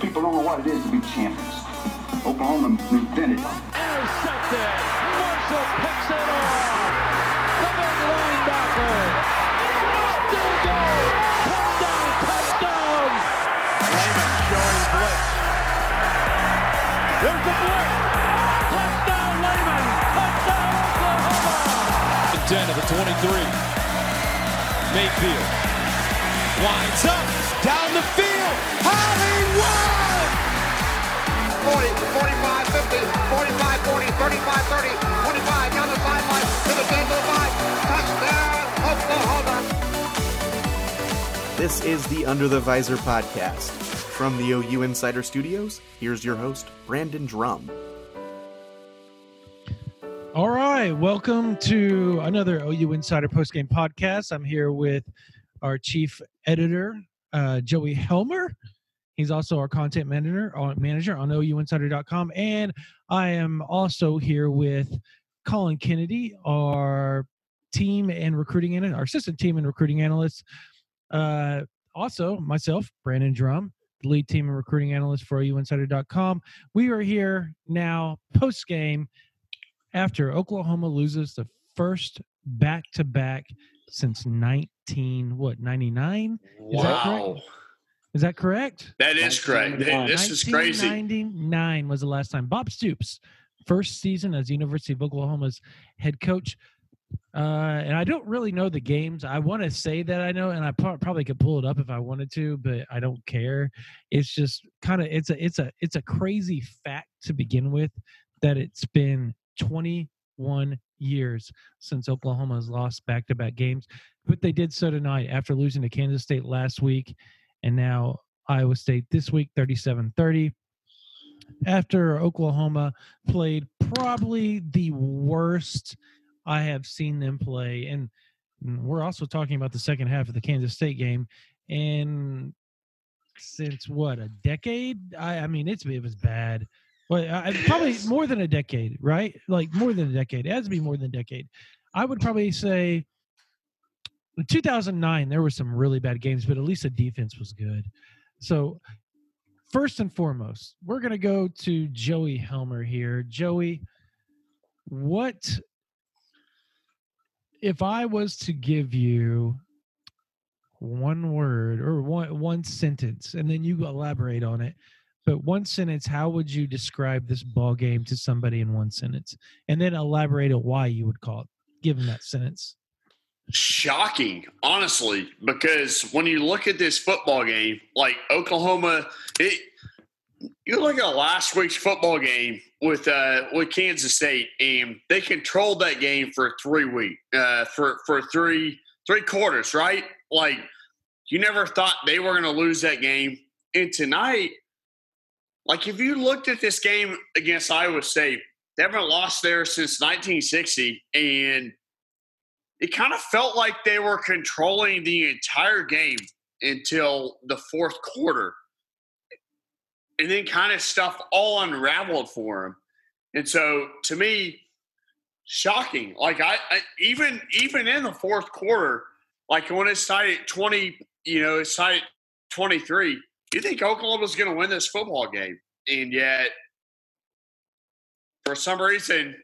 People don't know what it is to be champions. Oklahoma invented it. Intercepted. Marshall picks it off. The big linebacker. Still goes. Touchdown. Touchdown. Lehman showing blitz. There's the blitz. Touchdown Lehman. Touchdown Oklahoma. 10 of the 23. Mayfield winds up down the field. Hollywood! 40, 45, 50, 45, 40, 35, 30, 25 down the sideline to the 10 to the 5. Touchdown, Oklahoma. This is the Under the Visor podcast. From the OU Insider Studios, here's your host, Brandon Drum. All right, welcome to another OU Insider postgame podcast. I'm here with our chief editor, uh, Joey Helmer. He's also our content manager on manager on OUinsider.com, and I am also here with Colin Kennedy, our team and recruiting analyst, our assistant team and recruiting analyst. Uh, also, myself, Brandon Drum, the lead team and recruiting analyst for OUinsider.com. We are here now post game after Oklahoma loses the first back to back since 19 what 99 is that correct? Wow. is that correct? That is correct. This is crazy. 1999 was the last time. Bob stoops first season as university of oklahoma's head coach. Uh, and i don't really know the games. I want to say that i know and i probably could pull it up if i wanted to but i don't care. It's just kind of it's a it's a it's a crazy fact to begin with that it's been 21 years since Oklahoma has lost back to back games. But they did so tonight after losing to Kansas State last week and now Iowa State this week 37 30. After Oklahoma played probably the worst I have seen them play. And we're also talking about the second half of the Kansas State game. And since what, a decade? I, I mean, it's it was bad. Well, uh, I, probably more than a decade, right? Like more than a decade. It has to be more than a decade. I would probably say in 2009 there were some really bad games, but at least the defense was good. So first and foremost, we're gonna go to Joey Helmer here. Joey, what if I was to give you one word or one one sentence, and then you elaborate on it? But one sentence how would you describe this ball game to somebody in one sentence? And then elaborate on why you would call it give them that sentence. Shocking, honestly, because when you look at this football game, like Oklahoma, it, you look at last week's football game with uh, with Kansas State, and they controlled that game for three week, uh, for for three three quarters, right? Like you never thought they were going to lose that game, and tonight like if you looked at this game against Iowa State, they haven't lost there since 1960, and it kind of felt like they were controlling the entire game until the fourth quarter, and then kind of stuff all unraveled for them. And so, to me, shocking. Like I, I even even in the fourth quarter, like when it's tied at 20, you know, it's tied at 23 you think Oklahoma's going to win this football game, and yet for some reason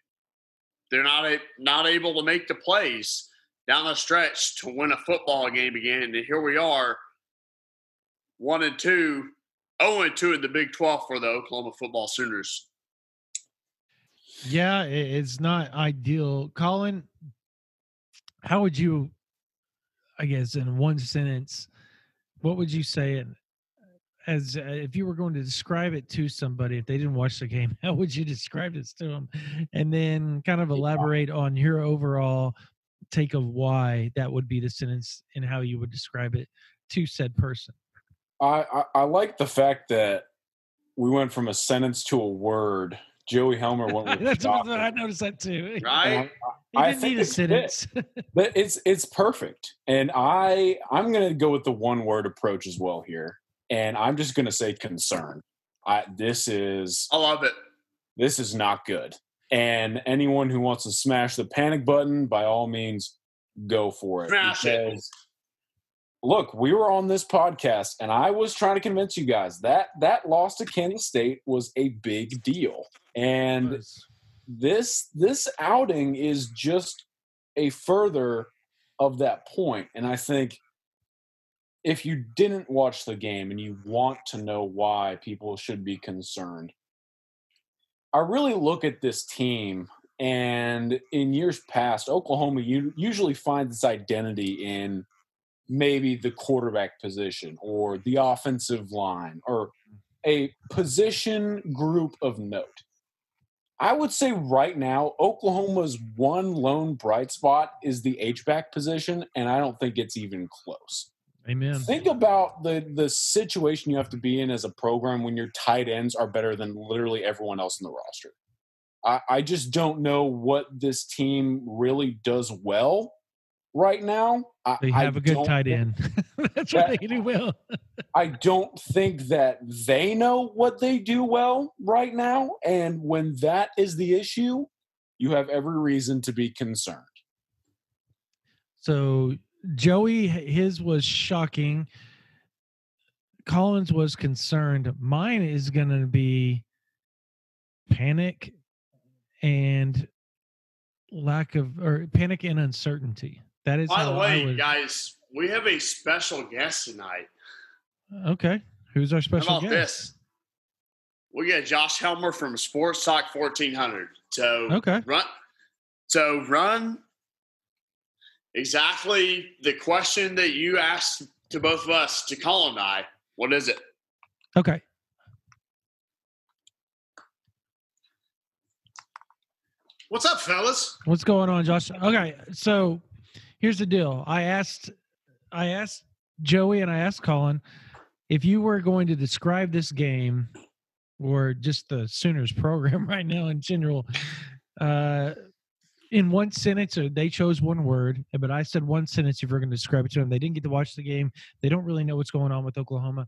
they're not a, not able to make the plays down the stretch to win a football game again. And here we are, one and two, zero and two in the Big Twelve for the Oklahoma football Sooners. yeah it's not ideal colin how would you i guess in one sentence what would you say in as uh, if you were going to describe it to somebody if they didn't watch the game how would you describe this to them and then kind of elaborate on your overall take of why that would be the sentence and how you would describe it to said person. I, I, I like the fact that we went from a sentence to a word. Joey Helmer went with that's what i noticed that too. Right? he I didn't think need a it's sentence. But it's it's perfect, and I I'm gonna go with the one word approach as well here, and I'm just gonna say concern. I this is I love it. this is not good, and anyone who wants to smash the panic button, by all means, go for it. Smash it. look, we were on this podcast, and I was trying to convince you guys that that loss to Kansas State was a big deal, and this this outing is just a further of that point. And I think if you didn't watch the game and you want to know why people should be concerned, I really look at this team. And in years past, Oklahoma usually finds its identity in maybe the quarterback position or the offensive line or a position group of note. I would say right now, Oklahoma's one lone bright spot is the H-back position, and I don't think it's even close. Amen. Think about the the situation you have to be in as a program when your tight ends are better than literally everyone else in the roster. I, I just don't know what this team really does well right now. They have I a good tight end. That's what they do well. I don't think that they know what they do well right now. And when that is the issue, you have every reason to be concerned. So Joey, his was shocking. Collins was concerned. Mine is going to be panic and lack of, or panic and uncertainty. That is. By the way, would... guys, we have a special guest tonight. Okay, who's our special How about guest? this? We got Josh Helmer from Sports Talk 1400. So okay, run. So run exactly the question that you asked to both of us to Colin and I. What is it? Okay. What's up, fellas? What's going on, Josh? Okay, so here's the deal. I asked I asked Joey and I asked Colin if you were going to describe this game or just the Sooners program right now in general uh, in one sentence, or they chose one word, but I said one sentence if you're going to describe it to them. They didn't get to watch the game. They don't really know what's going on with Oklahoma.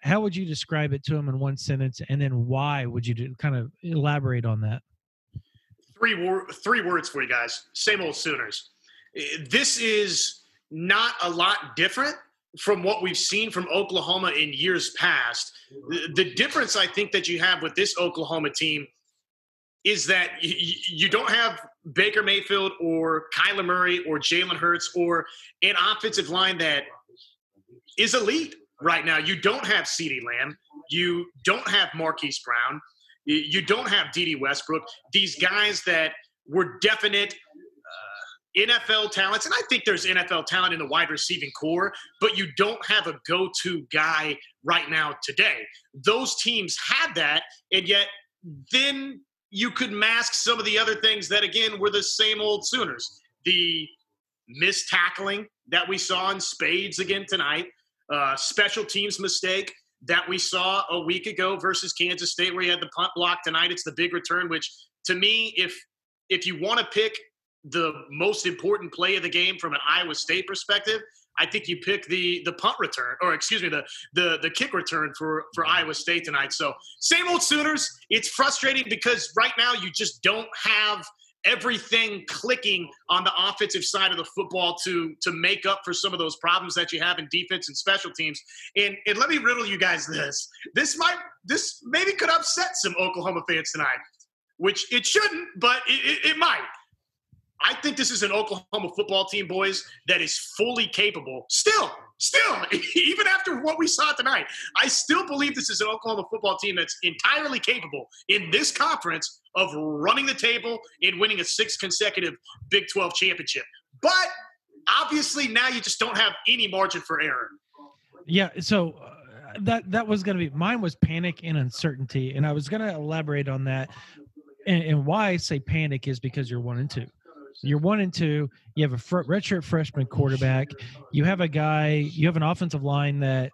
How would you describe it to them in one sentence, and then why would you do, kind of elaborate on that? Three wor- three words for you guys. Same old Sooners this is not a lot different from what we've seen from Oklahoma in years past. The, difference I think that you have with this Oklahoma team is that you don't have Baker Mayfield or Kyler Murray or Jalen Hurts or an offensive line that is elite right now. You don't have CeeDee Lamb. You don't have Marquise Brown. You don't have Dede Westbrook. These guys that were definite uh, NFL talents, and I think there's NFL talent in the wide receiving core, but you don't have a go to guy right now today. Those teams had that, and yet then you could mask some of the other things that, again, were the same old Sooners. The missed tackling that we saw in spades again tonight, uh, special teams mistake that we saw a week ago versus Kansas State, where you had the punt block tonight. It's the big return, which to me, if if you want to pick the most important play of the game from an Iowa State perspective, I think you pick the the punt return, or excuse me, the the the kick return for for Iowa State tonight. So same old Sooners. It's frustrating because right now you just don't have everything clicking on the offensive side of the football to to make up for some of those problems that you have in defense and special teams. And and let me riddle you guys this. This might this maybe could upset some Oklahoma fans tonight, which it shouldn't, but it, it, it might. I think this is an Oklahoma football team, boys, that is fully capable. Still, still, even after what we saw tonight, I still believe this is an Oklahoma football team that's entirely capable in this conference of running the table and winning a sixth consecutive Big 12 championship. But obviously, now you just don't have any margin for error. Yeah. So. Uh, that that was going to be mine was panic and uncertainty and i was going to elaborate on that and, and why i say panic is because you're one and two you're one and two. You have a fr- redshirt freshman quarterback. You have a guy. You have an offensive line that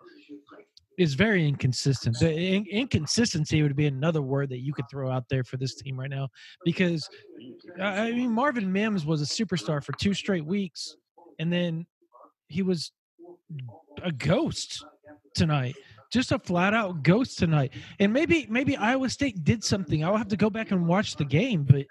is very inconsistent. The in- inconsistency would be another word that you could throw out there for this team right now, because I mean Marvin Mims was a superstar for two straight weeks, and then he was a ghost tonight just a flat out ghost tonight. And maybe maybe Iowa State did something. I'll have to go back and watch the game, but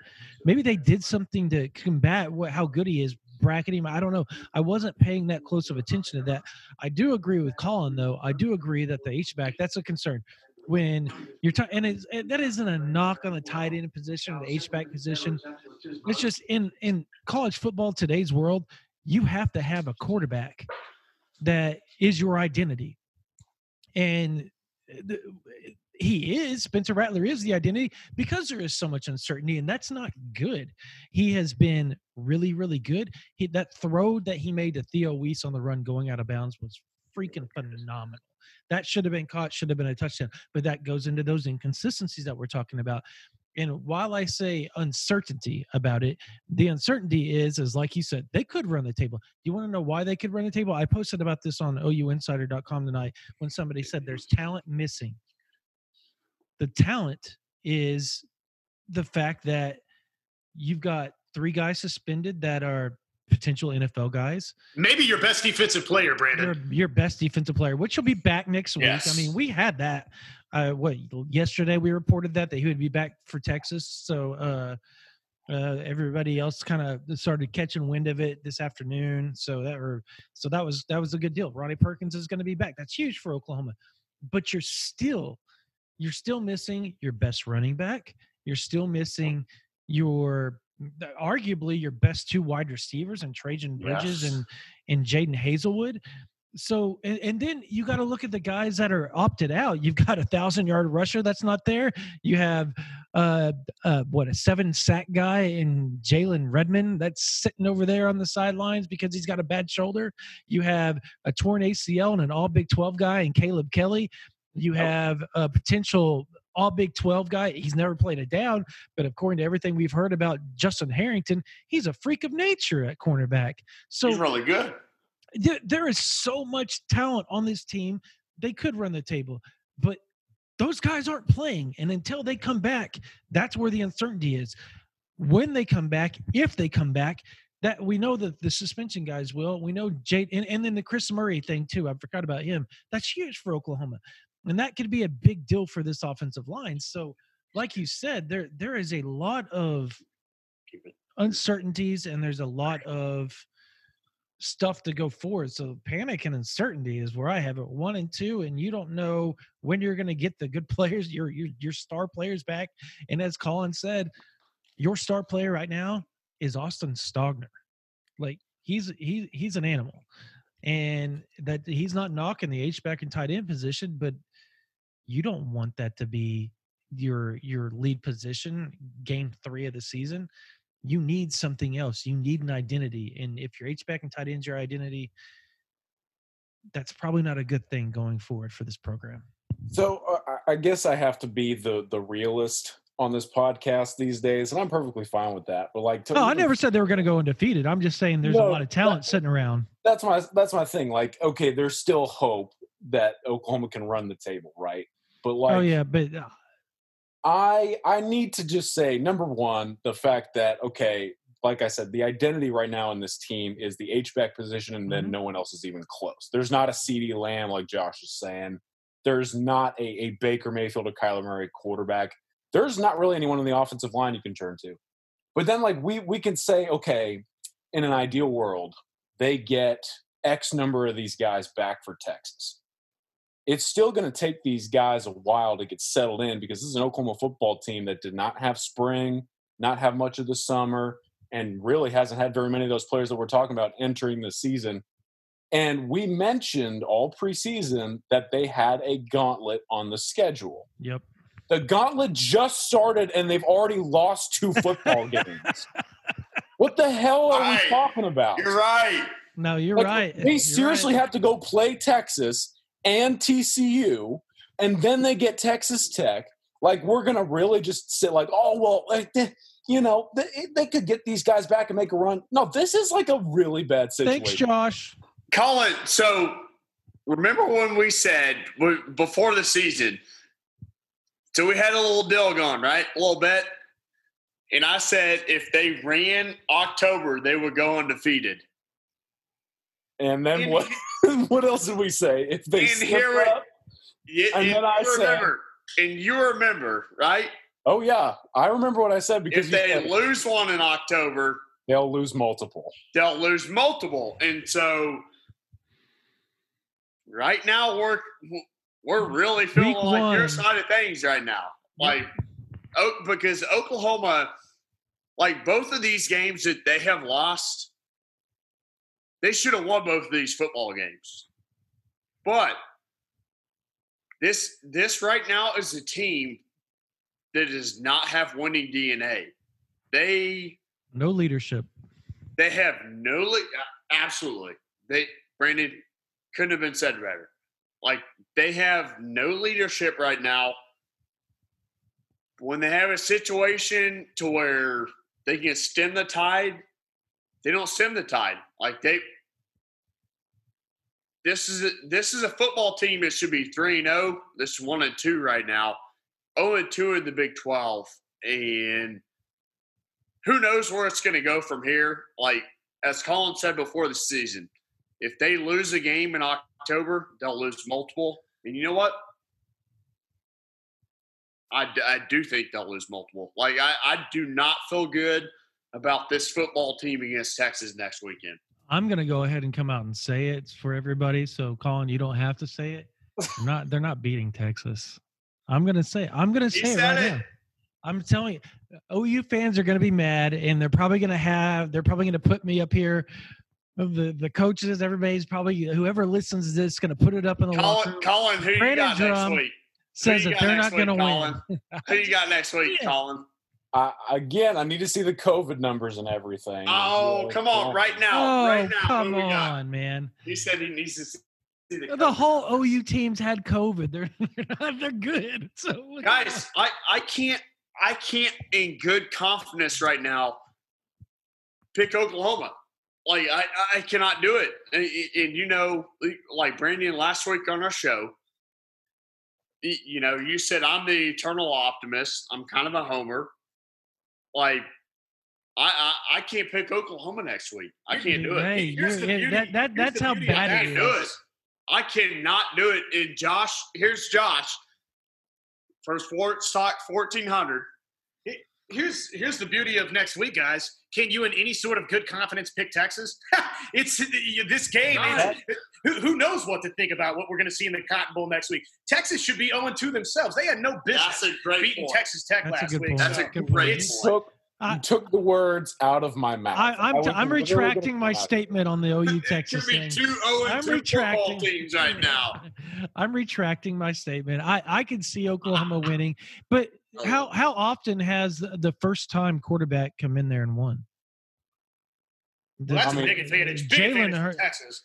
maybe they did something to combat what, how good he is. bracketing. I don't know. I wasn't paying that close of attention to that. I do agree with Colin though. I do agree that the H back that's a concern when you're talking, and, and that isn't a knock on the tight end position, the H back position. It's just in in college football today's world, you have to have a quarterback that is your identity, and eh, the, eh, he is Spencer Rattler is the identity because there is so much uncertainty, and that's not good. He has been really, really good. He, that throw that he made to Theo Wease on the run going out of bounds was oh freaking phenomenal. That should have been caught, should have been a touchdown. But that goes into those inconsistencies that we're talking about. And while I say uncertainty about it, the uncertainty is, is like you said, they could run the table. You want to know why they could run the table? I posted about this on OUinsider.com tonight when somebody said there's talent missing. The talent is the fact that you've got three guys suspended that are potential NFL guys. Maybe your best defensive player, Brandon. Your, your best defensive player, which will be back next week. Yes. I mean, we had that. Uh, what yesterday we reported that that he would be back for Texas. So uh, uh, everybody else kind of started catching wind of it this afternoon. So that or so that was that was a good deal. Ronnie Perkins is going to be back. That's huge for Oklahoma. But you're still you're still missing your best running back. You're still missing your arguably your best two wide receivers and Trejan Bridges Yes. and and Jadon Haselwood. So and, and then you got to look at the guys that are opted out. You've got a thousand yard rusher that's not there. You have uh, uh what a seven sack guy in Jalen Redmond that's sitting over there on the sidelines because he's got a bad shoulder. You have a torn ACL and an all Big Twelve guy in Caleb Kelly. You have a potential all Big 12 guy. He's never played a down, but according to everything we've heard about Justin Harrington, he's a freak of nature at cornerback. So He's really good. There, there is so much talent on this team. They could run the table, but those guys aren't playing. And until they come back, that's where the uncertainty is. When they come back, if they come back, that we know that the suspension guys will. We know Jade, and, and then the Chris Murray thing too. I forgot about him. That's huge for Oklahoma, and that could be a big deal for this offensive line. So, like you said, there there is a lot of uncertainties, and there's a lot of stuff to go forward. So panic and uncertainty is where I have it one and two, and you don't know when you're going to get the good players, your your your star players back. And as Colin said, your star player right now is Austin Stogner. Like he's he he's an animal, and that he's not knocking the H back and tight end position, but you don't want that to be your your lead position game three of the season you need something else. You need an identity. And if your H back and tight end's your identity, that's probably not a good thing going forward for this program. So uh, I- guess I have to be the the realist on this podcast these days, and I'm perfectly fine with that. But like, to No, I never said they were going to go undefeated. I'm just saying there's a lot of talent that- sitting around. that's my that's my thing. Like, okay, there's still hope that Oklahoma can run the table, right? But like, oh yeah, but uh, I I need to just say number one, the fact that okay, like I said, the identity right now in this team is the H back position, and then Mhm. no one else is even close. There's not a CeeDee Lamb like Josh is saying. There's not a, a Baker Mayfield or Kyler Murray quarterback. There's not really anyone on the offensive line you can turn to. But then like we we can say, okay, in an ideal world, they get X number of these guys back for Texas it's still going to take these guys a while to get settled in because this is an Oklahoma football team that did not have spring, not have much of the summer, and really hasn't had very many of those players that we're talking about entering the season. And we mentioned all preseason that they had a gauntlet on the schedule. yep. The gauntlet just started and they've already lost two football games. What the hell are Right. we talking about? You're right. No, you're Like, right. We You're seriously right. have to go play Texas and TCU, and then they get Texas Tech. Like we're gonna really just sit like, oh well, like, you know, they, they could get these guys back and make a run. No, this is like a really bad situation. Thanks, Josh. Colin, so remember when we said before the season, so we had a little deal going, right? A little bit. And I said if they ran October, they would go undefeated. And then And- what? what else did we say? If they And slip here it- up, Yeah, And and then I you said- remember, and you remember, right? oh yeah, I remember what I said because If they said, lose one in October, They'll lose multiple. they'll lose multiple. And so right now we're we're really feeling Week like your side of things right now. Like oh, because Oklahoma, like both of these games that they have lost, they should have won both of these football games. But this this right now is a team that does not have winning DNA. They No leadership. they have no le- absolutely. They Brandon couldn't have been said better. Like they have no leadership right now. When they have a situation to where they can stem the tide, they don't stem the tide. Like they this is a, this is a football team that should be 3 and 0. This is 1 and 2 right now. 0 and 2 in the Big 12 and who knows where it's going to go from here. Like as Colin said before the season, if they lose a game in October, they'll lose multiple. And you know what? I, I do think they'll lose multiple. Like I, I do not feel good about this football team against Texas next weekend. I'm gonna go ahead and come out and say it for everybody. So, Colin, you don't have to say it. They're not they're not beating Texas. I'm gonna say I'm gonna say it right it. now. I'm telling you, OU fans are gonna be mad, and they're probably gonna have they're probably gonna put me up here. The the coaches, everybody's probably whoever listens to this is gonna put it up in the Colin, Colin, who you Brandon got Drum next week? says that they're not gonna win. Who you got next week, Yeah. Colin? Uh, again, I need to see the COVID numbers and everything. Oh, come on, right now, Oh, right now. come who got? on, man. He said he needs to see the, The whole OU teams had COVID. They're they're, not, they're good. So guys i i can't i can't in good confidence right now pick oklahoma like i i cannot do it and, and you know like brandon last week on our show you know you said i'm the eternal optimist i'm kind of a homer like I, I, I can't pick Oklahoma next week. I can't do it. Hey, Here's the beauty- that- that- that's how beauty. I bad it can't do is. I cannot do it. And Josh, here's Josh. First Sports Talk fourteen hundred. Here's here's the beauty of next week, guys. Can you, in any sort of good confidence, pick Texas? it's this game. Is, who, who knows what to think about what we're going to see in the Cotton Bowl next week? Texas should be 0 2 themselves. They had no business That's beating point. Texas Tech That's last week. point. That's a Good great It's- point. took, I- you took the words out of my mouth. I, I'm, I t- I'm retracting my statement on the OU Texas should thing. two oh I'm 2 retracting. teams right now. I'm retracting my statement. I, I can see Oklahoma winning, but Oh, how how often has the first time quarterback come in there and won? Well, that's I mean, a big advantage. Big Jalen advantage Texas.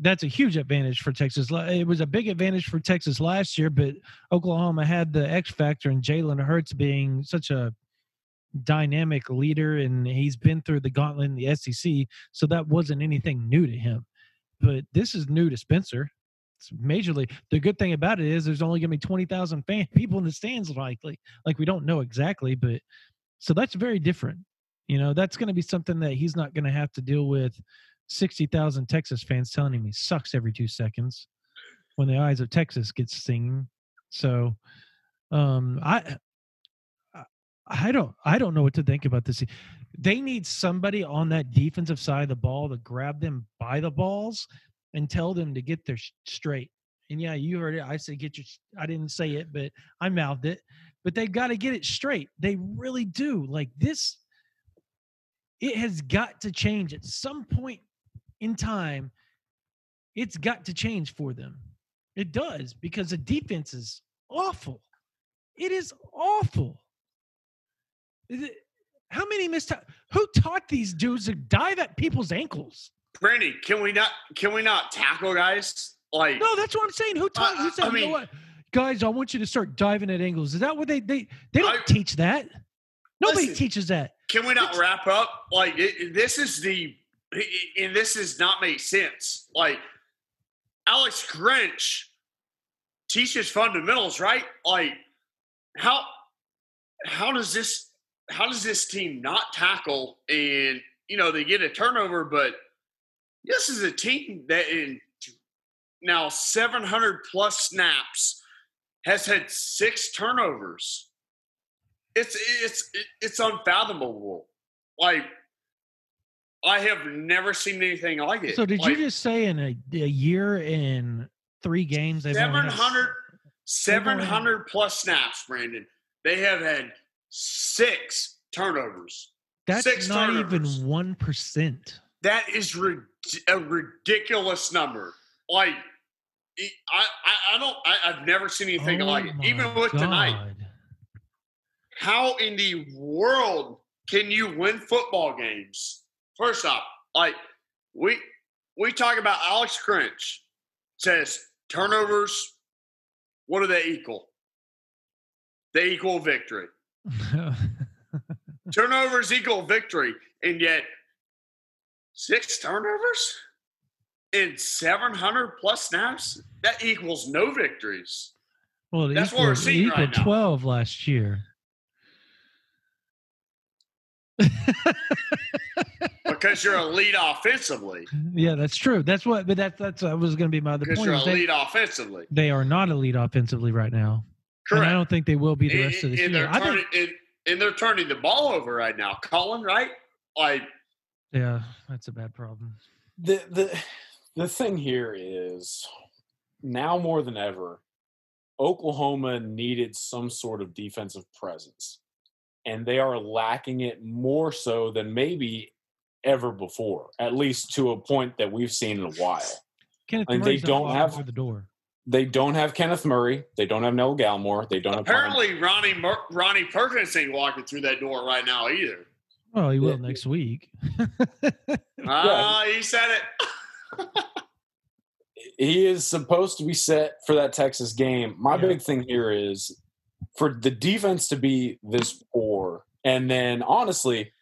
that's a huge advantage for Texas. It was a big advantage for Texas last year, but Oklahoma had the X factor and Jalen Hurts being such a dynamic leader, and he's been through the gauntlet in the SEC, so that wasn't anything new to him. But this is new to Spencer. Majorly. The good thing about it is there's only going to be twenty thousand fan people in the stands, likely. Like we don't know exactly, but so that's very different. You know, that's going to be something that he's not going to have to deal with 60,000 Texas fans telling him he sucks every two seconds when the eyes of Texas gets singing. So, um, I- I don't, I don't know what to think about this. They need somebody on that defensive side of the ball to grab them by the balls and tell them to get their straight. And yeah, you heard it. I said get your. I didn't say it, but I mouthed it. But they've got to get it straight. They really do. Like this, it has got to change at some point in time. It's got to change for them. It does because the defense is awful. It is awful. Is it- How many missed? Who taught these dudes to dive at people's ankles? Brandy, can we not can we not tackle guys? Like No, that's what I'm saying. Who taught? Who said? I you know mean- what, guys? I want you to start diving at angles. Is that what they they they don't I- teach that? Nobody Listen, teaches that. Can we not wrap up? Like it, this is the, and this does not make sense. Like Alex Grinch teaches fundamentals, right? Like how how does this how does this team not tackle and you know they get a turnover, but this is a team that in now 700 plus snaps has had six turnovers it's it's it's unfathomable. Like I have never seen anything like it. So did Like, you just say in a, a year in three games they've only 700, 700 plus snaps, Brandon? They have had six turnovers. That's six not turnovers. even one percent. That is rid- a ridiculous number. Like, I, I, I don't, I, I've never seen anything Oh like it. Even with tonight, how in the world can you win football games? First off, like we we talk about Alex Grinch says turnovers. What do they equal? They equal victory. Turnovers equal victory, and yet six turnovers in seven hundred plus snaps that equals no victories. well, That's what we're seeing right now. twelve last year. because you're elite offensively. Yeah, that's true. That's what. But that's that's that was going to be my other Because point. you're elite offensively. they are not elite offensively right now, and I don't think they will be the rest of and, this and year. they're I think, turning, and, and they're turning the ball over right now. Colin, right? Like yeah, that's a bad problem. the the the thing here is now more than ever oklahoma needed some sort of defensive presence and they are lacking it more so than maybe ever before at least to a point that we've seen in a while Kenneth And they Murray's not don't have- through the door. they don't have kenneth murray they don't have Neville Gallimore they don't have Brian- Ronnie Mer- Ronnie Perkins ain't walking through that door right now either. Well, he will Yeah. next week. Ah, he said it. he is supposed to be set for that Texas game. My Yeah. big thing here is for the defense to be this poor, and then honestly,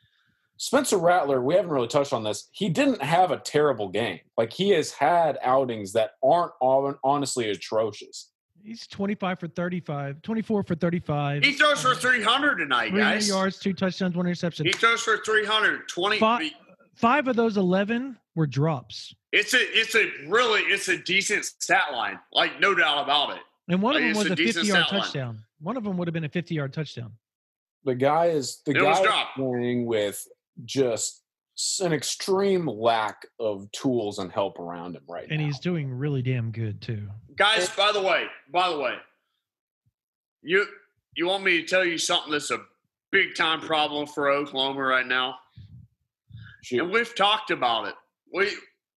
Spencer Rattler, we haven't really touched on this. He didn't have a terrible game. Like he has had outings that aren't honestly atrocious. He's 25 for 35, 24 for 35. He throws for 300 tonight, 300 guys. yards, two touchdowns, one interception. He throws for 300. 20. Fi- Five of those 11 were drops. It's a it's a really it's a decent stat line. Like no doubt about it. And one of Like, them it's was a a decent 50 yard stat line. touchdown. One of them would have been a 50 yard touchdown. The guy is the It was guy is dropped. playing with just s- an extreme lack of tools and help around him right And now. And he's doing really damn good, too. Guys, by the way, by the way, you you want me to tell you something that's a big time problem for Oklahoma right now? Shoot. And we've talked about it. We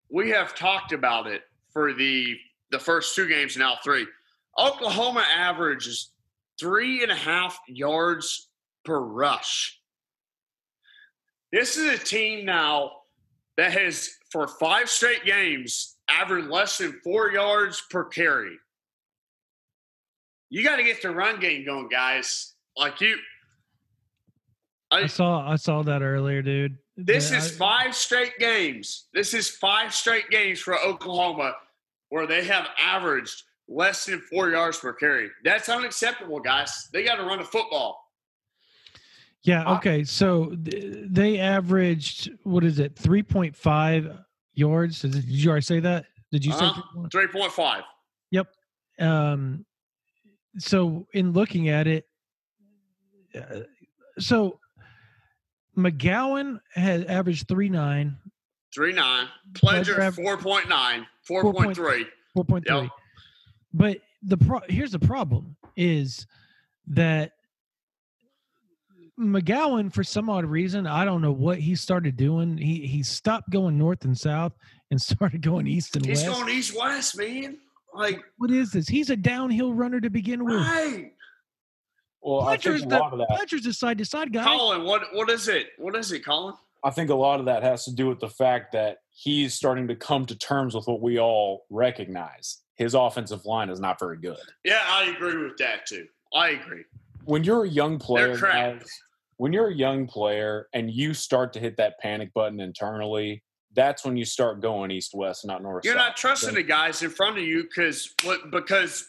we have talked about it for the the first two games, now three. Oklahoma averages three and a half yards per rush. This is a team now that has, for five straight games, averaged less than four yards per carry. You got to get the run game going, guys. Like you, I saw I saw that earlier, dude. this The- is I- five straight games. This is five straight games for Oklahoma where they have averaged less than four yards per carry. That's unacceptable, guys. They got to run the football. Yeah. Okay. So th- they averaged what is it, three point five yards? Did you already say that? Did you Uh-huh. say? 3.5. Yep. Um. So in looking at it, uh, so McGowan has averaged three nine, 3.9. Pledger, Pledger av- 4.9. 4.3. four point three. Yep. But the pro- here's the problem is that McGowan, for some odd reason, I don't know what he started doing. He he stopped going north and south and started going east and He's west. He's going east west, man. Like, what is this? He's a downhill runner to begin with. right. well, I Pledger's think a the of that. Pledger's a side to side guy. Colin, what what is it? What is it, Colin? I think a lot of that has to do with the fact that he's starting to come to terms with what we all recognize. His offensive line is not very good. Yeah, I agree with that too. I agree. When you're a young player, They're crap. guys, when you're a young player and you start to hit that panic button internally, that's when you start going east west, not north. You're south. not trusting the guys in front of you because what? Because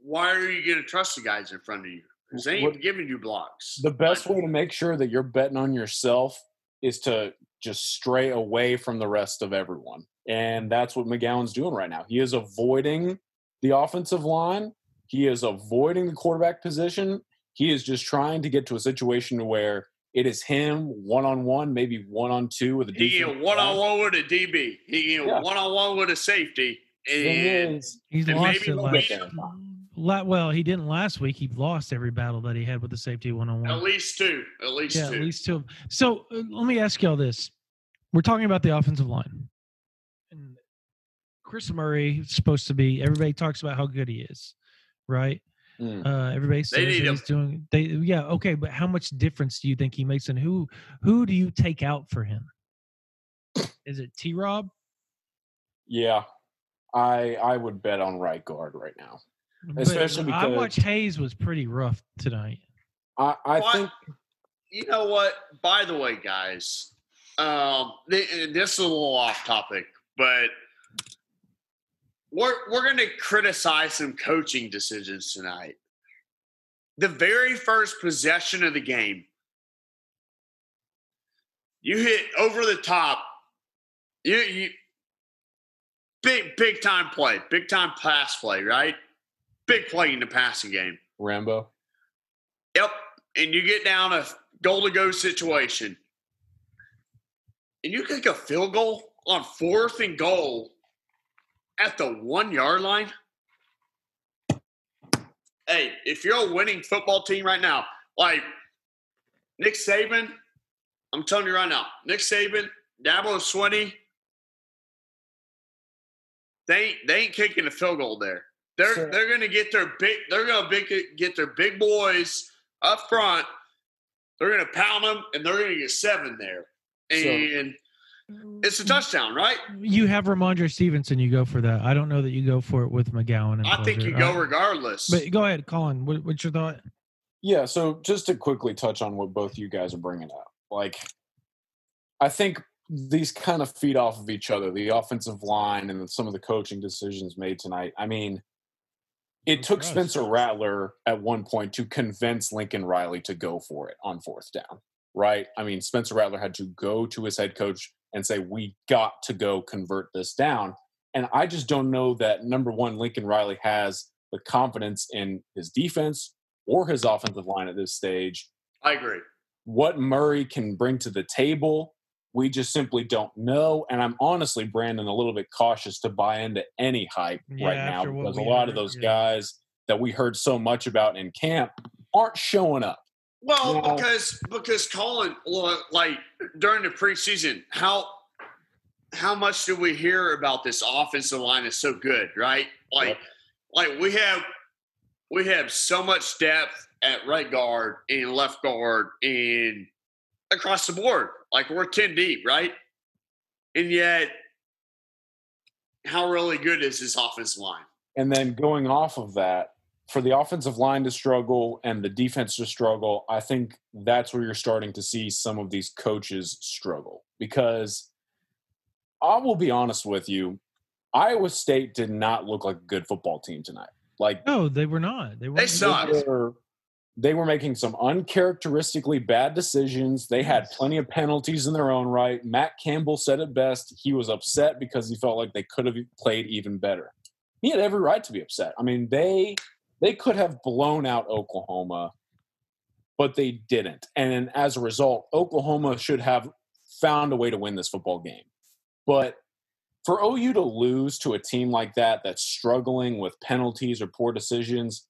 why are you going to trust the guys in front of you? Because they ain't What- giving you blocks. The best Like, way to make sure that you're betting on yourself is to just stray away from the rest of everyone. And that's what McGowan's doing right now. He is avoiding the offensive line, he is avoiding the quarterback position. He is just trying to get to a situation where It is him one on one, maybe one on two with a DB. He defense. one on one with a DB. He one on one with a safety. And is, He's And lost maybe it we'll last. beat well, he didn't last week. He lost every battle that he had with the safety one on one. at least two. At least Yeah, two. at least two. So uh, let me ask y'all this: We're talking about the offensive line, and Chris Murray is supposed to be. Everybody talks about how good he is, right? Mm, Uh, everybody says need that him. he's doing. They yeah okay, but how much difference do you think he makes, and who who do you take out for him? Is it T. Rob? yeah, I I would bet on right guard right now. But Especially I because- watched Hayes was pretty rough tonight. I I What? think you know what? By the way, guys, um, this is a little off topic, but we're we're going to criticize some coaching decisions tonight. The very first possession of the game, you hit over the top. You you big big time play, big time pass play, right? Big play in the passing game. Rambo. Yep. And you get down a goal to go situation. And you kick a field goal on fourth and goal at the one yard line. Hey, if you're a winning football team right now, like Nick Saban, I'm telling you right now, Nick Saban, Dabo Swinney, they ain't, they ain't kicking a field goal there. They're Sure. they're gonna get their big they're gonna big, get their big boys up front. They're gonna pound them and they're gonna get seven there. And it's a touchdown, right? You have Rhamondre Stevenson. You go for that. I don't know that you go for it with McGowan. And I think you go regardless. But go ahead, Colin. What, what's your thought? Yeah, so just to quickly touch on what both you guys are bringing up, like I think these kind of feed off of each other, the offensive line and some of the coaching decisions made tonight. I mean, it took Gross. Spencer Rattler at one point to convince Lincoln Riley to go for it on fourth down, right? I mean, Spencer Rattler had to go to his head coach and say, "We got to go convert this down." And I just don't know that number one, Lincoln Riley has the confidence in his defense or his offensive line at this stage. I agree. What Murray can bring to the table, we just simply don't know. And I'm honestly, Brandon, a little bit cautious to buy into any hype Yeah, right now because a lot heard, of those yeah. guys that we heard so much about in camp aren't showing up. Well, because because Colin, look, like during the preseason, how how much do we hear about this offensive line is so good, right? Like Yep. like we have we have so much depth at right guard and left guard and across the board. Like we're 10 deep, right? And yet how really good is this offensive line? And then going off of that, for the offensive line to struggle and the defense to struggle, I think that's where you're starting to see some of these coaches struggle. Because I will be honest with you, Iowa State did not look like a good football team tonight. Like No, they were not. They were. They suck. they were, they were making some uncharacteristically bad decisions. They had plenty of penalties in their own right. Matt Campbell said it best. He was upset because he felt like they could have played even better. He had every right to be upset. I mean, they they could have blown out Oklahoma, but they didn't. And as a result, Oklahoma should have found a way to win this football game. But for OU to lose to a team like that that's struggling with penalties or poor decisions,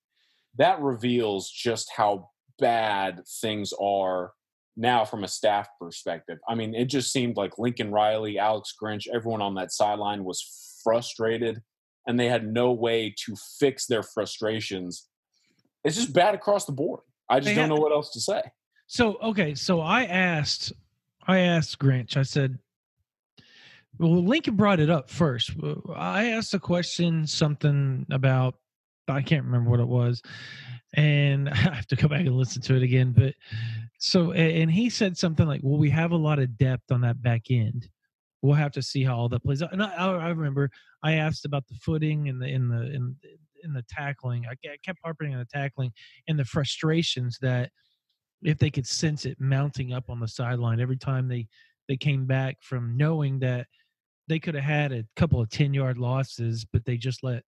that reveals just how bad things are now from a staff perspective. I mean, it just seemed like Lincoln Riley, Alex Grinch, everyone on that sideline was frustrated and they had no way to fix their frustrations. It's just bad across the board. I just They don't know what else to say. So okay, so I asked, I asked Grinch. I said, "Well, Lincoln brought it up first. I asked a question, something about I can't remember what it was, and I have to go back and listen to it again. But so, and he said something like, "Well, we have a lot of depth on that back end. We'll have to see how all that plays out." And I, I remember I asked about the footing and the in the in in the tackling. I, kept harping on the tackling and the frustrations that if they could sense it mounting up on the sideline every time they they came back from knowing that they could have had a couple of 10 yard losses but they just let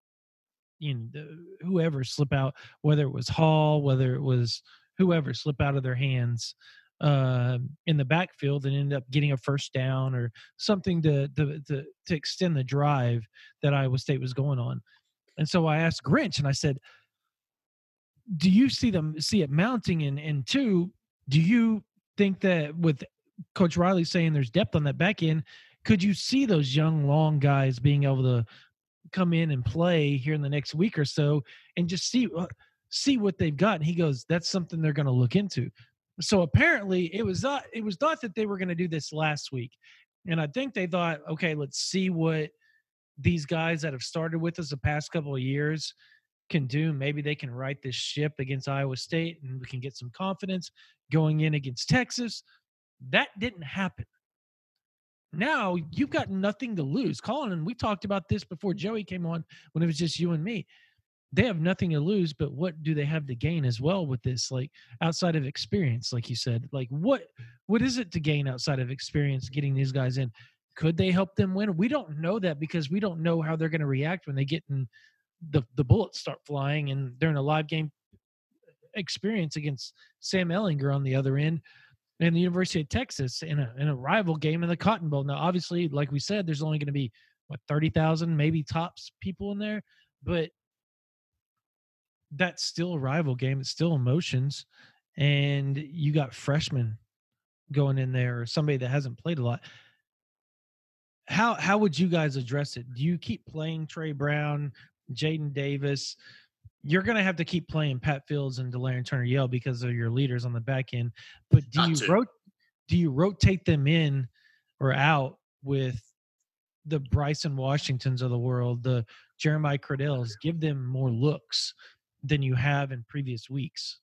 you know whoever slip out whether it was hall whether it was whoever slip out of their hands uh, in the backfield and end up getting a first down or something to, to to to extend the drive that Iowa State was going on. And so I asked Grinch and I said, "Do you see them see it mounting? And and two, do you think that with Coach Riley saying there's depth on that back end, could you see those young long guys being able to come in and play here in the next week or so and just see uh, see what they've got?" And he goes, "That's something they're going to look into." So apparently, it was not it was thought that they were going to do this last week, and I think they thought, okay, let's see what these guys that have started with us the past couple of years can do. Maybe they can right this ship against Iowa State and we can get some confidence going in against Texas. That didn't happen. Now you've got nothing to lose. Colin, and we talked about this before Joey came on when it was just you and me. They have nothing to lose, but what do they have to gain as well with this? Like outside of experience, like you said, like what what is it to gain outside of experience getting these guys in? Could they help them win? We don't know that because we don't know how they're going to react when they get in the the bullets start flying and they're in a live game experience against Sam Ehlinger on the other end and the University of Texas in a in a rival game in the Cotton Bowl. Now, obviously, like we said, there's only going to be what thirty thousand, maybe tops people in there, but that's still a rival game. It's still emotions, and you got freshmen going in there or somebody that hasn't played a lot. How how would you guys address it? Do you keep playing Trey Brown, Jaden Davis? You're going to have to keep playing Pat Fields and Delarrin Turner Yell because of your leaders on the back end. But do Got you rot- do you rotate them in or out with the Bryson Washingtons of the world, the Jeremiah Criddells? Give them more looks than you have in previous weeks.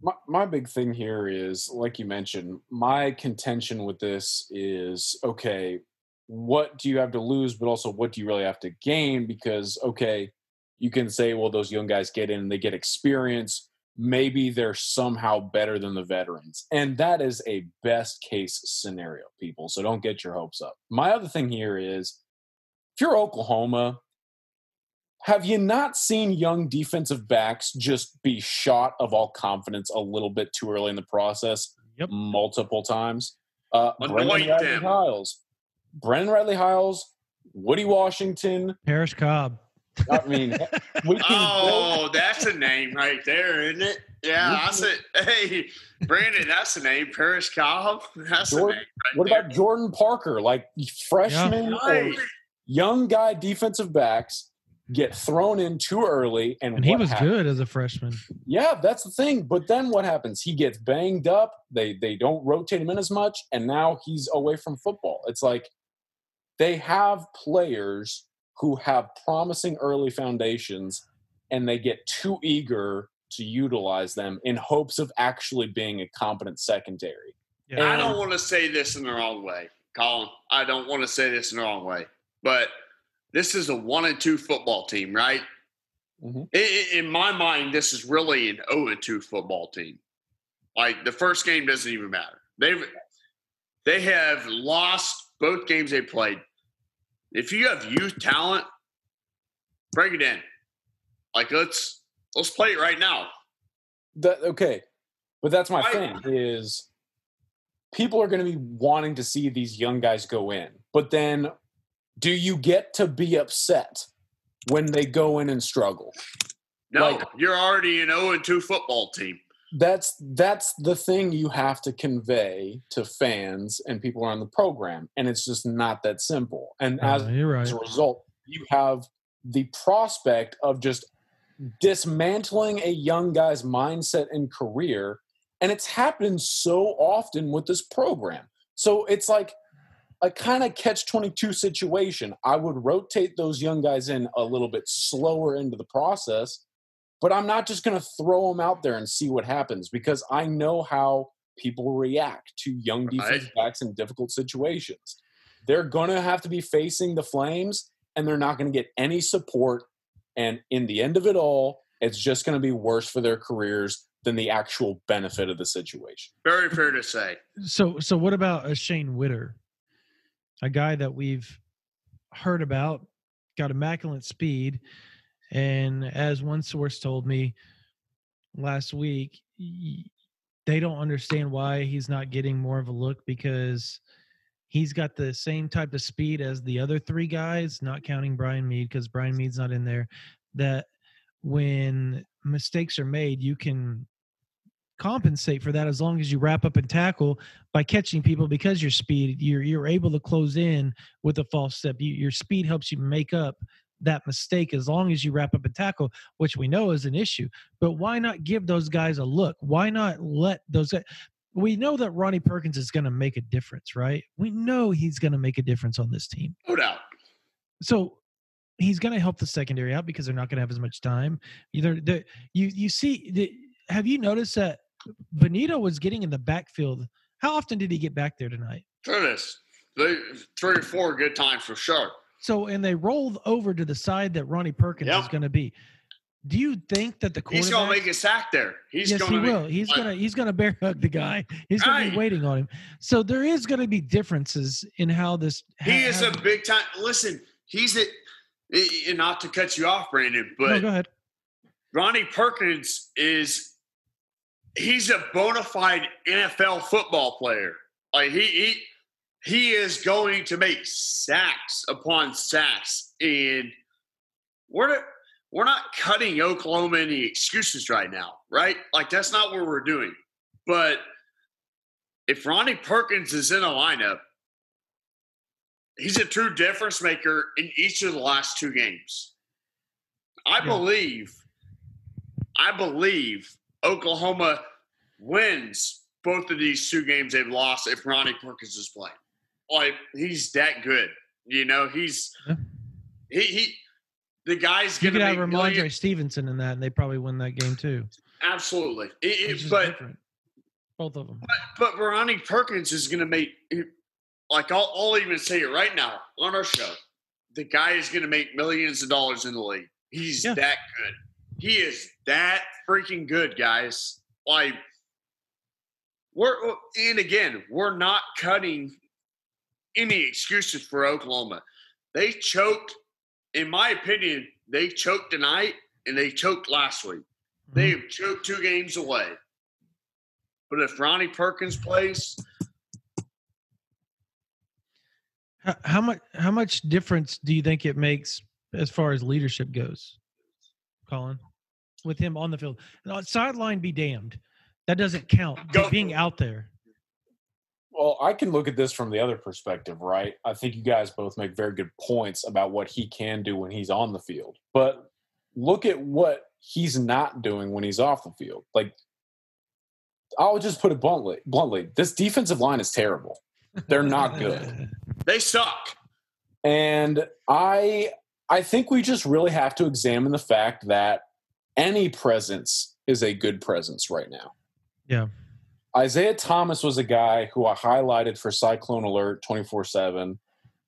my, my big thing here is like you mentioned my contention with this is okay what do you have to lose but also what do you really have to gain? Because okay you can say well those young guys get in and they get experience. Maybe they're somehow better than the veterans. And that is a best case scenario people so don't get your hopes up. My other thing here is if you're oklahoma have you not seen young defensive backs just be shot of all confidence a little bit too early in the process Yep. multiple times? Uh, Brendan Anoint Riley. Hiles, Brendan Radley-Hiles, Woody Washington. Parrish Cobb. I mean, we can Oh, that's a name right there, isn't it? Yeah, I said, Hey, Brandon, that's a name. Parrish Cobb. That's a name. Right what there. about Jordan Parker? Like freshmen or Right. young guy defensive backs get thrown in too early, and, And he was happens? good as a freshman. Yeah, that's the thing. But then what happens? He gets banged up. They they don't rotate him in as much, and now he's away from football. It's like they have players who have promising early foundations, and they get too eager to utilize them in hopes of actually being a competent secondary. Yeah. I don't want to say this in the wrong way, Colin. I don't want to say this in the wrong way, but this is a one and two football team, right? Mhm. I- in my mind, this is really an zero and two football team. Like the first game doesn't even matter. They've they have lost both games they played. If you have youth talent, break it in. Like let's let's play it right now. That okay, but that's my thing is people are going to be wanting to see these young guys go in, but then do you get to be upset when they go in and struggle? No, Like- you're already an 0 and 2 football team. That's that's the thing you have to convey to fans and people around the program, and it's just not that simple. And as Uh, you're as a result, you have the prospect of just dismantling a young guy's mindset and career. And it's happened so often with this program. So it's like a kind of catch 22 situation. I would rotate those young guys in a little bit slower into the process, but I'm not just going to throw them out there and see what happens because I know how people react to young defensive backs in difficult situations. They're going to have to be facing the flames and they're not going to get any support. And in the end of it all, it's just going to be worse for their careers than the actual benefit of the situation. Very fair to say. So so what about a Shane Whitter? A guy that we've heard about, got immaculate speed, and as one source told me last week, they don't understand why he's not getting more of a look because he's got the same type of speed as the other three guys, not counting Brian Mead because Brian Mead's not in there. That when mistakes are made, you can compensate for that as long as you wrap up and tackle by catching people because your speed you're you're able to close in with a false step. You, your speed helps you make up that mistake as long as you wrap up and tackle which we know is an issue. But why not give those guys a look? Why not let those guys we know that Ronnie Perkins is going to make a difference right? We know he's going to make a difference on this team. No doubt. So he's going to help the secondary out because they're not going to have as much time. Either the, you you see the, have you noticed that Bonitto was getting in the backfield. How often did he get back there tonight? Curtis, they, three or four good times for sure. So, and they rolled over to the side that Ronnie Perkins Yep. is going to be. Do you think that the He's going to make a sack there. He's yes, going he to will. He's like- gonna he's gonna bear hug the guy. He's gonna be waiting on him. So there is gonna be differences in how this. He is how- a big time. Listen, he's a. Eh, eh, not to cut you off, Brandon, No, but go ahead. Ronnie Perkins is he's a bona fide NFL football player. Like he he he is going to make sacks upon sacks, and we're not, we're not cutting Oklahoma any excuses right now, right? Like that's not what we're doing. But if Ronnie Perkins is in a lineup, he's a true difference maker in each of the last two games. I Yeah. believe, I believe Oklahoma wins both of these two games they've lost if Ronnie Perkins is playing. Like he's that good, you know. He's Yeah. he he. The guy's You gonna could have Rhamondre Stevenson in that, and they probably win that game too. absolutely. It- it- but different. both of them. but Ronnie Perkins is going to make like I'll, I'll even say it right now on our show. The guy is going to make millions of dollars in the league. He's Yeah. that good. He is that freaking good, guys. Like we're and again, we're not cutting any excuses for Oklahoma. They choked, in my opinion, they choked tonight and they choked last week. Mm-hmm. They've choked two games away. But if Ronnie Perkins plays, How, how much how much difference do you think it makes as far as leadership goes, Colin, with him on the field? Sideline be damned. That doesn't count. Go- being out there. Well, I can look at this from the other perspective, right? I think you guys both make very good points about what he can do when he's on the field. But look at what he's not doing when he's off the field. Like I'll just put it bluntly, bluntly, this defensive line is terrible. They're not good. they suck. And I I think we just really have to examine the fact that any presence is a good presence right now. Yeah. Isaiah Thomas was a guy who I highlighted for Cyclone Alert 24 7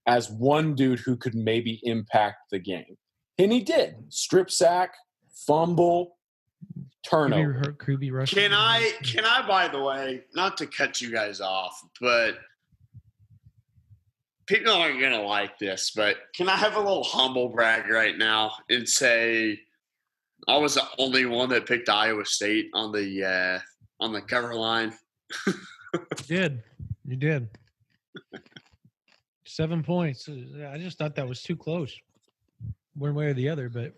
as one dude who could maybe impact the game. And he did. Strip sack, fumble, turnover. Ruby, Ruby Rush. Can I can I by the way, not to cut you guys off, but people aren't gonna like this, but can I have a little humble brag right now and say I was the only one that picked Iowa State on the uh on the cover line. You did. You did. Seven points. I just thought that was too close, one way or the other. But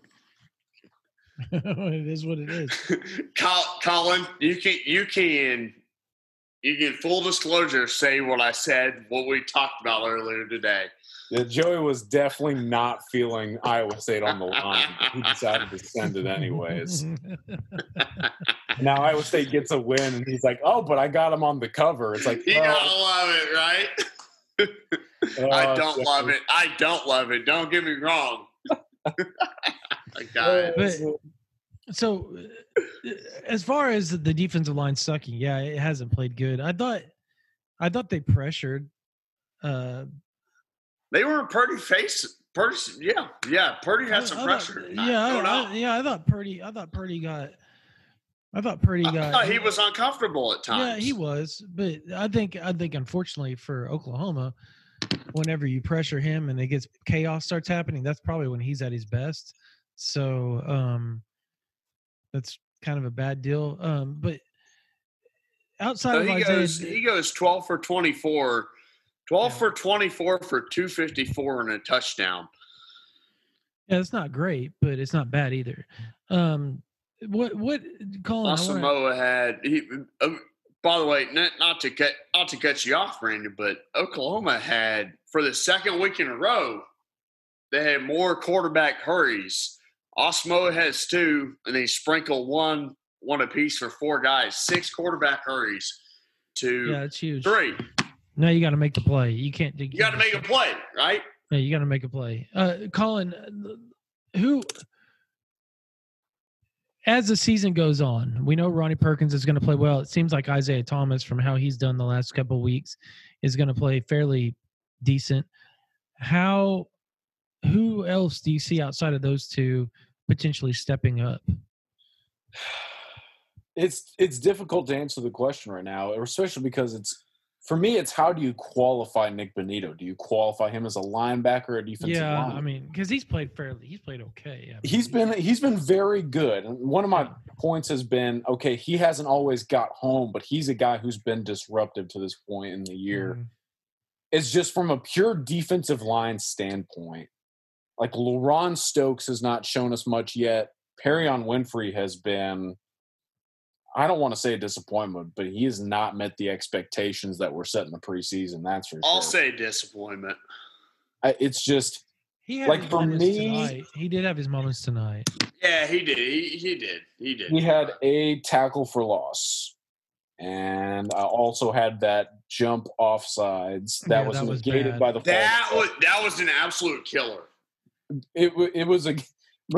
it is what it is. Colin, you can you can you can full disclosure say what I said, what we talked about earlier today. Yeah, Joey was definitely not feeling Iowa State on the line. He decided to send it anyways. Now Iowa State gets a win, and he's like, "Oh, but I got him on the cover." It's like, You well, gotta love it, right? uh, I don't so- love it. I don't love it. Don't get me wrong. God. But- so, uh, as far as the defensive line sucking, yeah, it hasn't played good. I thought, I thought they pressured. Uh, They were pretty face. Purdy, yeah, yeah. Purdy I- had some I pressure. thought- yeah, no I. I, yeah. I thought Purdy. I thought Purdy got. I thought Purdy I got. thought he was uncomfortable at times. Yeah, he was, but I think I think unfortunately for Oklahoma, whenever you pressure him and it gets chaos starts happening, that's probably when he's at his best. So um, that's kind of a bad deal. Um, but outside So of he Isaiah, goes he goes 12 for 24, 12 Yeah. for 24 for 254 and a touchdown. yeah, it's not great, but it's not bad either. Um, what what Colin? Wanna- had he. Uh, by the way, not, not to cut not to cut you off, Brandon, but Oklahoma had for the second week in a row, they had more quarterback hurries. Osmo has two, and they sprinkle one one apiece for four guys. Six quarterback hurries to yeah, it's huge. three. Now you got to make the play. You can't. You, You got to make a play, right? Yeah, you got to make a play. Uh, Colin, uh, who, as the season goes on, we know Ronnie Perkins is going to play well. It seems like Isaiah Thomas, from how he's done the last couple weeks, is going to play fairly decent. How, who else do you see outside of those two potentially stepping up? It's it's difficult to answer the question right now, especially because it's for me. It's how do you qualify Nik Bonitto? Do you qualify him as a linebacker or a defensive yeah, lineman? I mean, because he's played fairly, he's played okay. I mean, he's been he's been very good. And one of my points has been okay. He hasn't always got home, but he's a guy who's been disruptive to this point in the year. Mhm. It's just from a pure defensive line standpoint. Like LaRon Stokes has not shown us much yet. Perrion Winfrey has been, I don't want to say a disappointment, but he has not met the expectations that were set in the preseason. That's for I'll sure. say disappointment. I, it's just He had Like, for me- tonight. he did have his moments tonight. Yeah, he did. He, he did. He did. he had a tackle for loss, and I also had that jump offsides that Yeah, was that negated bad. by the that was that was an absolute killer. It, it was a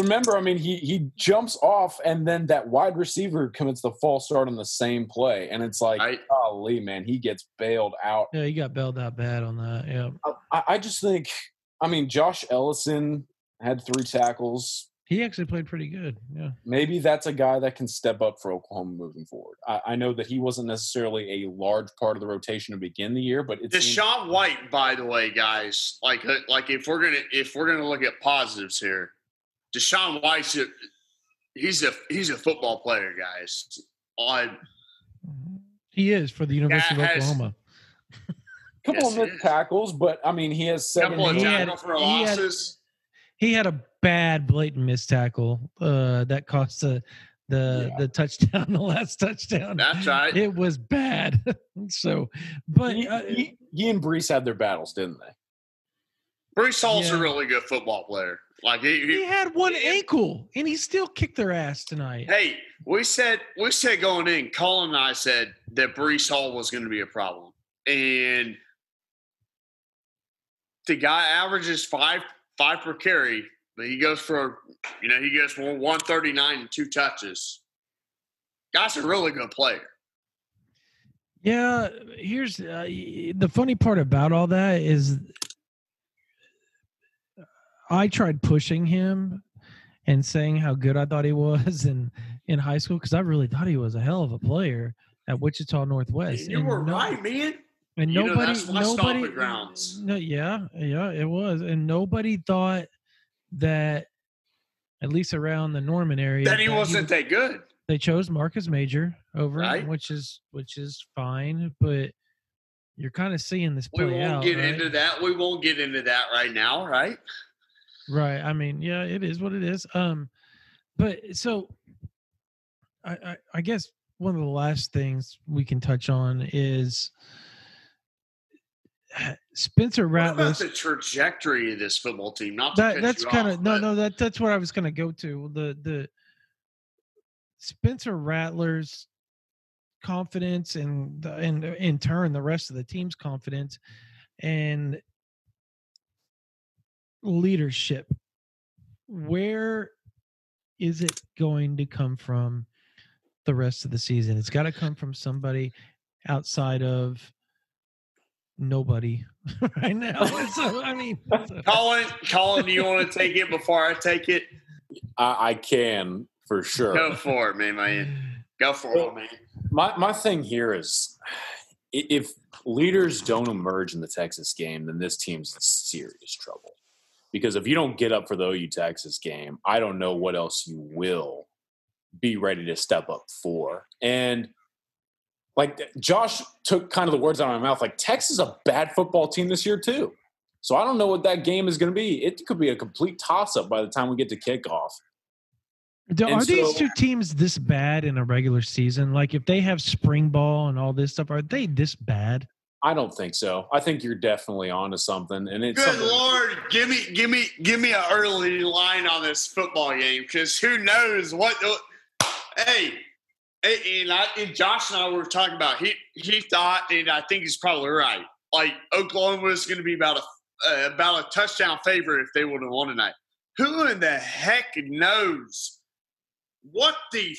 remember i mean he he jumps off and then that wide receiver commits the false start on the same play and it's like Right. golly man he gets bailed out Yeah, he got bailed out bad on that. Yeah. I, I just think i mean josh ellison had three tackles He actually played pretty good. Yeah. maybe that's a guy that can step up for oklahoma moving forward i, I know that he wasn't necessarily a large part of the rotation to begin the year but it's DaShaun White, by the way, guys, like uh, like if we're gonna if we're gonna look at positives here, DaShaun White's a, he's a he's a football player, guys. On He is for the University Yeah, of has- Oklahoma. couple Yes, of missed tackles but i mean he has seven couple of he tackle for he had- losses. He had a bad blatant missed tackle uh, that cost the the Yeah. the touchdown, the last touchdown. That's right. It was bad. so, but he, uh, he, he and Breece had their battles, didn't they? Breece Hall's Yeah. a really good football player. Like he, he he, had one he- ankle, and he still kicked their ass tonight. hey, we said we said going in, Colin and I said that Breece Hall was going to be a problem, and the guy averages five five per carry, but he goes for you know he goes for one thirty nine and two touches. Guy's a really good player. Yeah, here's uh, the funny part about all that is I tried pushing him and saying how good I thought he was in in high school because I really thought he was a hell of a player at Wichita Northwest. you And were no- right, man. And You nobody, nobody, grounds. No, yeah, yeah, it was, and nobody thought that, at least around the Norman area, That he that wasn't that good. they chose Marcus Major over him, which is which is fine, but you're kind of seeing this We won't out, get right? into that. We won't get into that right now, right? Right. I mean, yeah, it is what it is. Um, but so I, I, I guess one of the last things we can touch on is Spencer What about Rattler's. the trajectory of this football team? Not That that's kind of no, no. That that's what I was going to go to. The the Spencer Rattler's confidence and the, and in turn the rest of the team's confidence and leadership where is it going to come from the rest of the season it's got to come from somebody outside of nobody right now so i mean so- Colin, Colin, do you want to take it before I take it? I, I can for sure. Go for it, man, man. Go for it, man. My my thing here is if leaders don't emerge in the Texas game, then this team's in serious trouble. Because if you don't get up for the OU Texas game, I don't know what else you will be ready to step up for. And like Josh took kind of the words out of my mouth. Like Texas is a bad football team this year too. So I don't know what that game is going to be. It could be a complete toss up by the time we get to kickoff. Do, And are these two teams this bad in a regular season? Like if they have spring ball and all this stuff, are they this bad? I don't think so. I think you're definitely onto something, and it's Good lord, give me, give me, give me an early line on this football game because who knows what? Uh, hey, hey, and, I, and Josh and I were talking about. He he thought, and I think he's probably right. Like Oklahoma was going to be about a uh, about a touchdown favorite if they would have won tonight. Who in the heck knows what the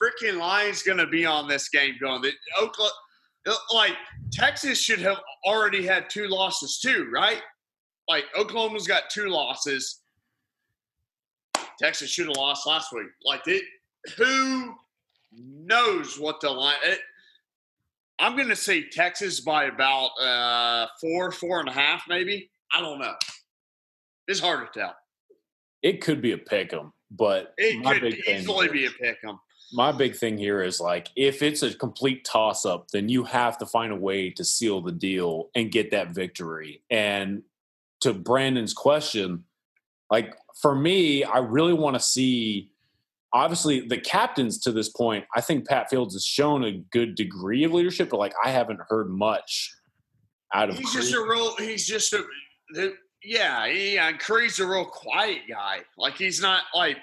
freaking line's going to be on this game going? That Oklahoma, like Texas should have already had two losses too, right? Like Oklahoma's got two losses. Texas should have lost last week. Like it, who knows what the line? It, I'm going to say Texas by about uh, four, four and a half, maybe. I don't know. It's hard to tell. it could be a pick 'em, but It my could big easily be a pick 'em. my big thing here is like if it's a complete toss up, then you have to find a way to seal the deal and get that victory. And to Brandon's question, like for me, I really want to see obviously the captains to this point. I think Pat Fields has shown a good degree of leadership, but like I haven't heard much out of him. He's just a real. He's just a. The, yeah, yeah. Curry's a real quiet guy. Like he's not like.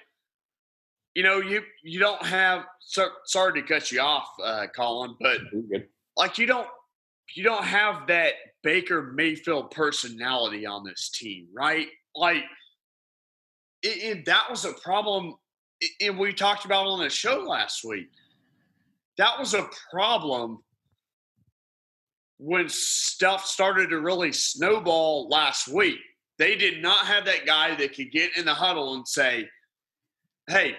You know, you you don't have. So, sorry to cut you off, uh, Colin, but like you don't you don't have that Baker Mayfield personality on this team, right? Like, it, it- that was a problem, and we talked about on the show last week. That was a problem when stuff started to really snowball last week. They did not have that guy that could get in the huddle and say, "Hey,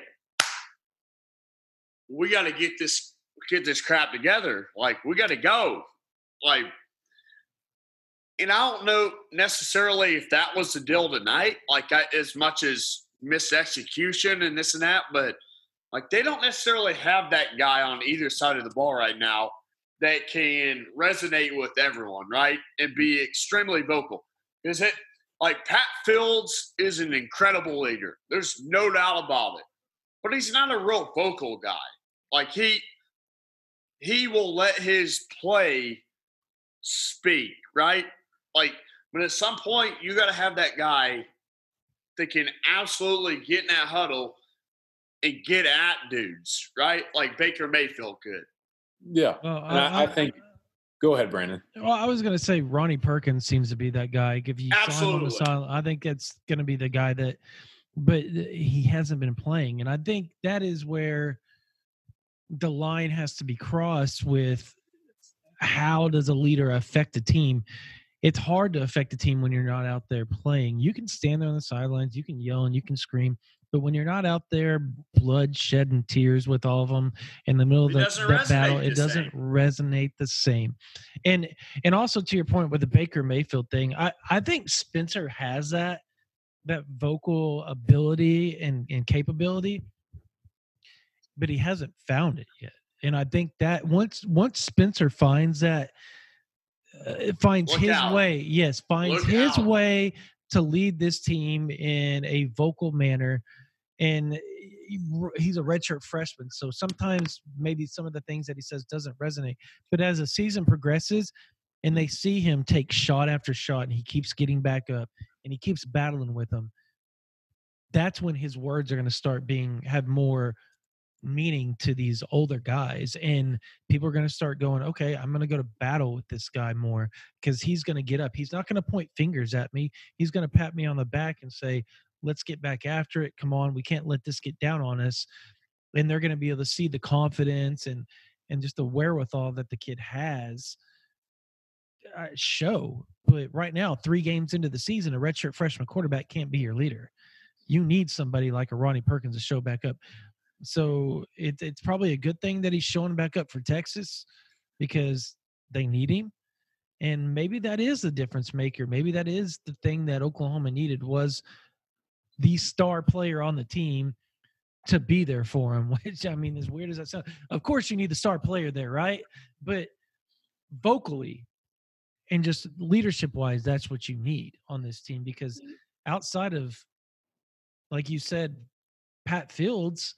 we got to get this get this crap together. Like we got to go." Like, and I don't know necessarily if that was the deal tonight. Like I, as much as missed execution and this and that, but like they don't necessarily have that guy on either side of the ball right now that can resonate with everyone, right? And be extremely vocal. Is it like Pat Fields is an incredible leader? There's no doubt about it. But he's not a real vocal guy. Like he he will let his play speak, right? Like, but at some point you got to have that guy that can absolutely get in that huddle and get at dudes, right? Like Baker Mayfield could. Yeah. Well, And I, I think go ahead, Brandon. Well, I was going to say Ronnie Perkins seems to be that guy. If you saw him Absolutely. sideline, I think that's going to be the guy that, but he hasn't been playing, and I think that is where the line has to be crossed with how does a leader affect a team. It's hard to affect a team when you're not out there playing. You can stand there on the sidelines, you can yell and you can scream, but when you're not out there, blood, shed, and tears with all of them in the middle of the, that battle, it doesn't same. resonate the same. And and also to your point with the Baker Mayfield thing, I I think Spencer has that that vocal ability and and capability, but he hasn't found it yet. And I think that once once Spencer finds that, uh, finds Look his out. way. Yes, finds Look his out. way to lead this team in a vocal manner. And he- he's a redshirt freshman, so sometimes maybe some of the things that he says doesn't resonate. But as the season progresses, and they see him take shot after shot, and he keeps getting back up, and he keeps battling with them. That's when his words are going to start being have more meaning to these older guys and people are going to start going okay i'm going to go to battle with this guy more because he's going to get up. He's not going to point fingers at me. He's going to pat me on the back and say let's get back after it. Come on. We can't let this get down on us and they're going to be able to see the confidence and and just the wherewithal that the kid has uh, show. But right now three games into the season a redshirt freshman quarterback can't be your leader. You need somebody like a ronnie perkins to show back up so it, it's probably a good thing that he's showing back up for Texas because they need him. And maybe that is the difference maker. Maybe that is the thing that Oklahoma needed was the star player on the team to be there for him. Which I mean, as weird as that sounds, of course you need the star player there, right? But vocally and just leadership wise, that's what you need on this team because mm-hmm. outside of, like you said, Pat Fields,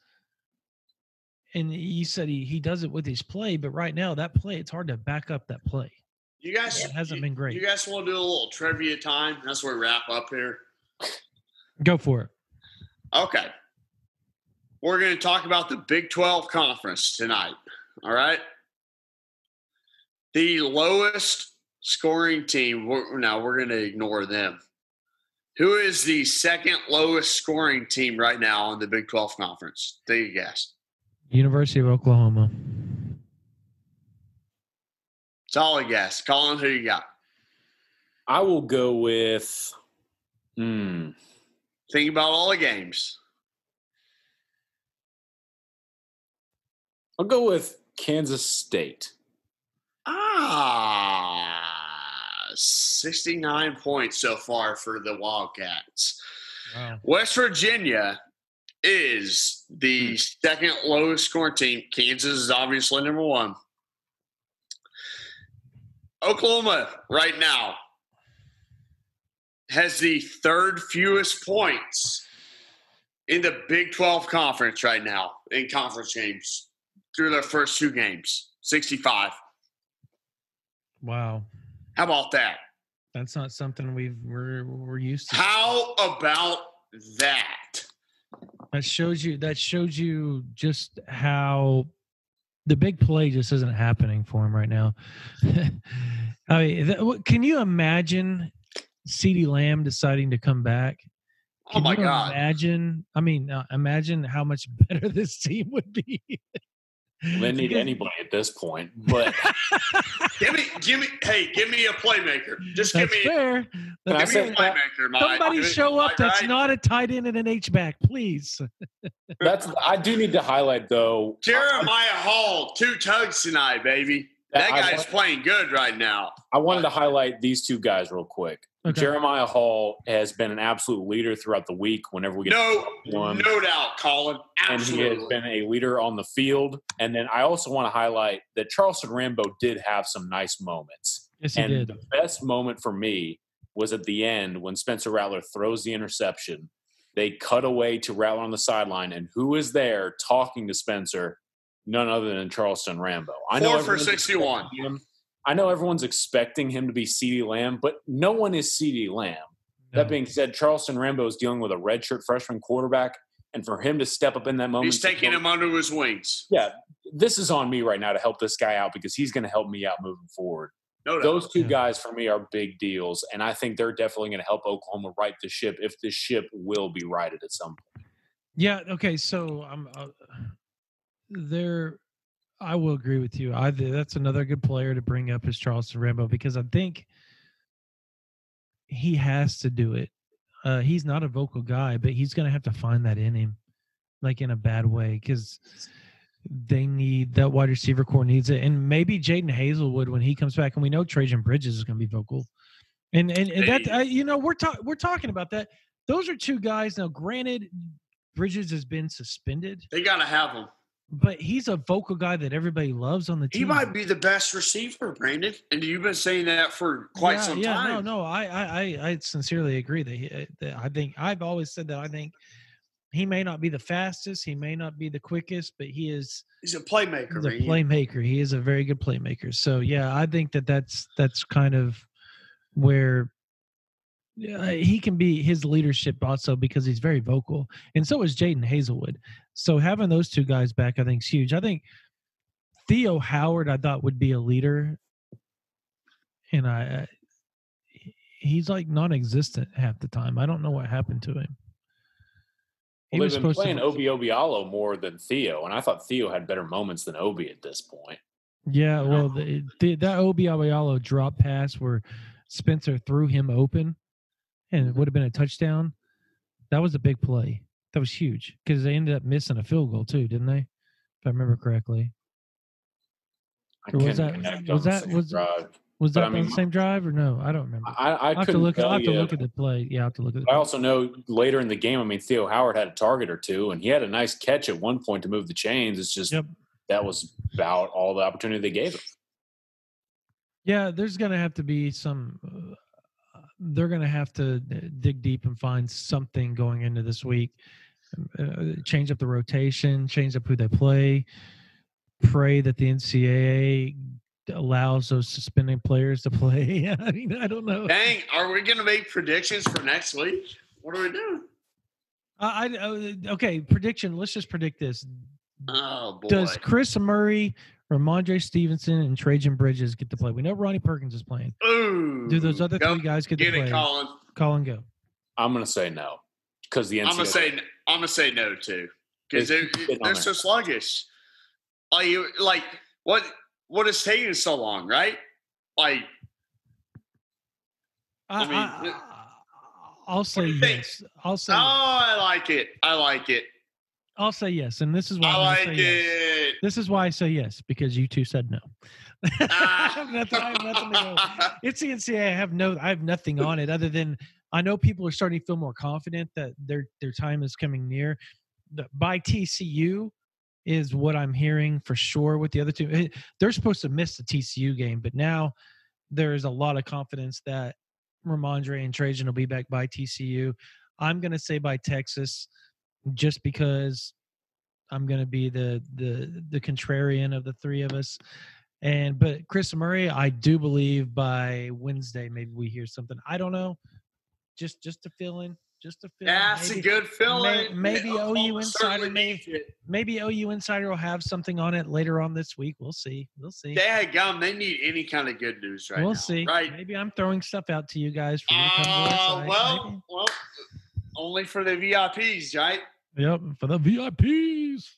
and you said he he does it with his play, but right now that play, it's hard to back up that play. You guys It hasn't you- been great. You guys want to do a little trivia time? That's where we wrap up here. Go for it. Okay. We're going to talk about the Big 12 conference tonight. All right. The lowest scoring team, we're, now we're going to ignore them. Who is the second lowest scoring team right now in the Big 12 conference? Take a guess. University of Oklahoma. It's all Solid guess. Colin, who you got? I will go with. Hmm. Think about all the games. I'll go with Kansas State. Ah, 69 points so far for the Wildcats. Wow. West Virginia is the hmm. second lowest scoring team. Kansas is obviously number one. Oklahoma, right now, has the third fewest points in the Big 12 conference right now in conference games through their first two games 65. Wow. How about that? That's not something we've we're we're used to. How about that? That shows you that shows you just how the big play just isn't happening for him right now. I mean, that, can you imagine CeeDee Lamb deciding to come back? Oh my you God. Imagine, I mean, uh, imagine how much better this team would be. They need anybody at this point, but Give me, give me, hey, give me a playmaker. Just give That's me, fair. Can That's give say me a playmaker. Mike. Somebody Give show up that's right? not a tight end and an H back, please. that's I do need to highlight though. Jeremiah Hall, two tugs tonight, baby. That I guy's want- playing good right now. I wanted to highlight these two guys real quick. Okay. Jeremiah Hall has been an absolute leader throughout the week. Whenever we get No, one. no doubt, Colin. and he has been a leader on the field. And then I also want to highlight that Charleston Rambo did have some nice moments. Yes, he and did. the best moment for me was at the end when Spencer Rattler throws the interception. They cut away to Rattler on the sideline, and who is there talking to Spencer? None other than Charleston Rambo. I know Four for 61. him- I know everyone's expecting him to be CeeDee Lamb, but no one is CeeDee Lamb. No. That being said, Charleston Rambo is dealing with a redshirt freshman quarterback, and for him to step up in that moment, He's taking him under his wings. yeah, this is on me right now to help this guy out because he's going to help me out moving forward. No. Those two Yeah. guys for me are big deals, and I think they're definitely going to help Oklahoma right the ship if the ship will be righted at some point. Yeah. Okay. So I'm uh, there. I will agree with you. I that's another good player to bring up is Charleston Rambo because I think he has to do it. Uh, he's not a vocal guy, but he's going to have to find that in him, like in a bad way, because they need that wide receiver corps needs it, and maybe Jadon Haselwood when he comes back, and we know Trejan Bridges is going to be vocal, and and, and that uh, you know we're talking we're talking about that. Those are two guys now. Granted, Bridges has been suspended, They got to have him. But he's a vocal guy that everybody loves on the team. He might be the best receiver, Brandon. And you've been saying that for quite yeah, some yeah, time. No, no, I, I, I, sincerely agree that, he, uh, that I think I've always said that I think he may not be the fastest, he may not be the quickest, but he is He's a playmaker, he's a playmaker. He is a very good playmaker. So yeah, I think that that's that's kind of where yeah, he can be his leadership also because he's very vocal, and so is Jadon Haselwood. So having those two guys back, I think, is huge. I think Theo Howard, I thought would be a leader, and I he's like non-existent half the time. I don't know what happened to him. He Well, was they've been playing to. Obi Obialo more than Theo, and I thought Theo had better moments than Obi at this point. Yeah, well, the, the, that Obi Obialo drop pass where Spencer threw him open, and it mm-hmm. would have been a touchdown. That was a big play. That was huge because they ended up missing a field goal too, didn't they? If I remember correctly. I was that- was that- was- drive. Was that I mean, the same drive or no? I don't remember. I, I I have to look. I have to look at the play. Yeah, I have to look at. The I also know later in the game, I mean, Theo Howard had a target or two, and he had a nice catch at one point to move the chains. It's just Yep. that was about all the opportunity they gave him. Yeah, there's going to have to be some. Uh, They're going to have to uh, dig deep and find something going into this week. Uh, change up the rotation, change up who they play. Pray that the NCAA allows those suspended players to play. I mean, I don't know. Dang, are we going to make predictions for next week? What are we doing? I, I uh, okay. Prediction. Let's just predict this. Oh boy. Does Chris Murray, Rhamondre Stevenson, and Trejan Bridges get to play? We know Ronnie Perkins is playing. Ooh. Do those other Go- three guys get to play? it, Colin. Call and go. I'm going to say no because the NCAA. I'm gonna say I'm gonna say no too because they're, It's getting on they're so sluggish. Like, you- like what what is taking so long, right? Like, I, I mean, I, will say do you think? yes. I'll say. oh, yes. I like it. I like it. I'll say yes, and this is why I like say yes. This is why I say yes because you two said no. Ah. Nothing, I have nothing to go. It's the NCAA. I have no. I have nothing on it other than I know people are starting to feel more confident that their their time is coming near. The, by TCU is what I'm hearing for sure. With the other two, they're supposed to miss the TCU game, but now there's a lot of confidence that Rhamondre and Trejan will be back by TCU. I'm going to say by Texas, just because I'm going to be the the the contrarian of the three of us. And but Chris Murray, I do believe by Wednesday maybe we hear something. I don't know. Just just a feeling. Just a feeling. That's maybe, a good feeling. maybe OU insider may- maybe OU Insider will have something on it later on this week. We'll see. We'll see. Dadgum, they need any kind of good news right we'll now. see. Right? Maybe I'm throwing stuff out to you guys for you to come Uh, well, Maybe. well, only for the VIPs, right? Yep, for the VIPs.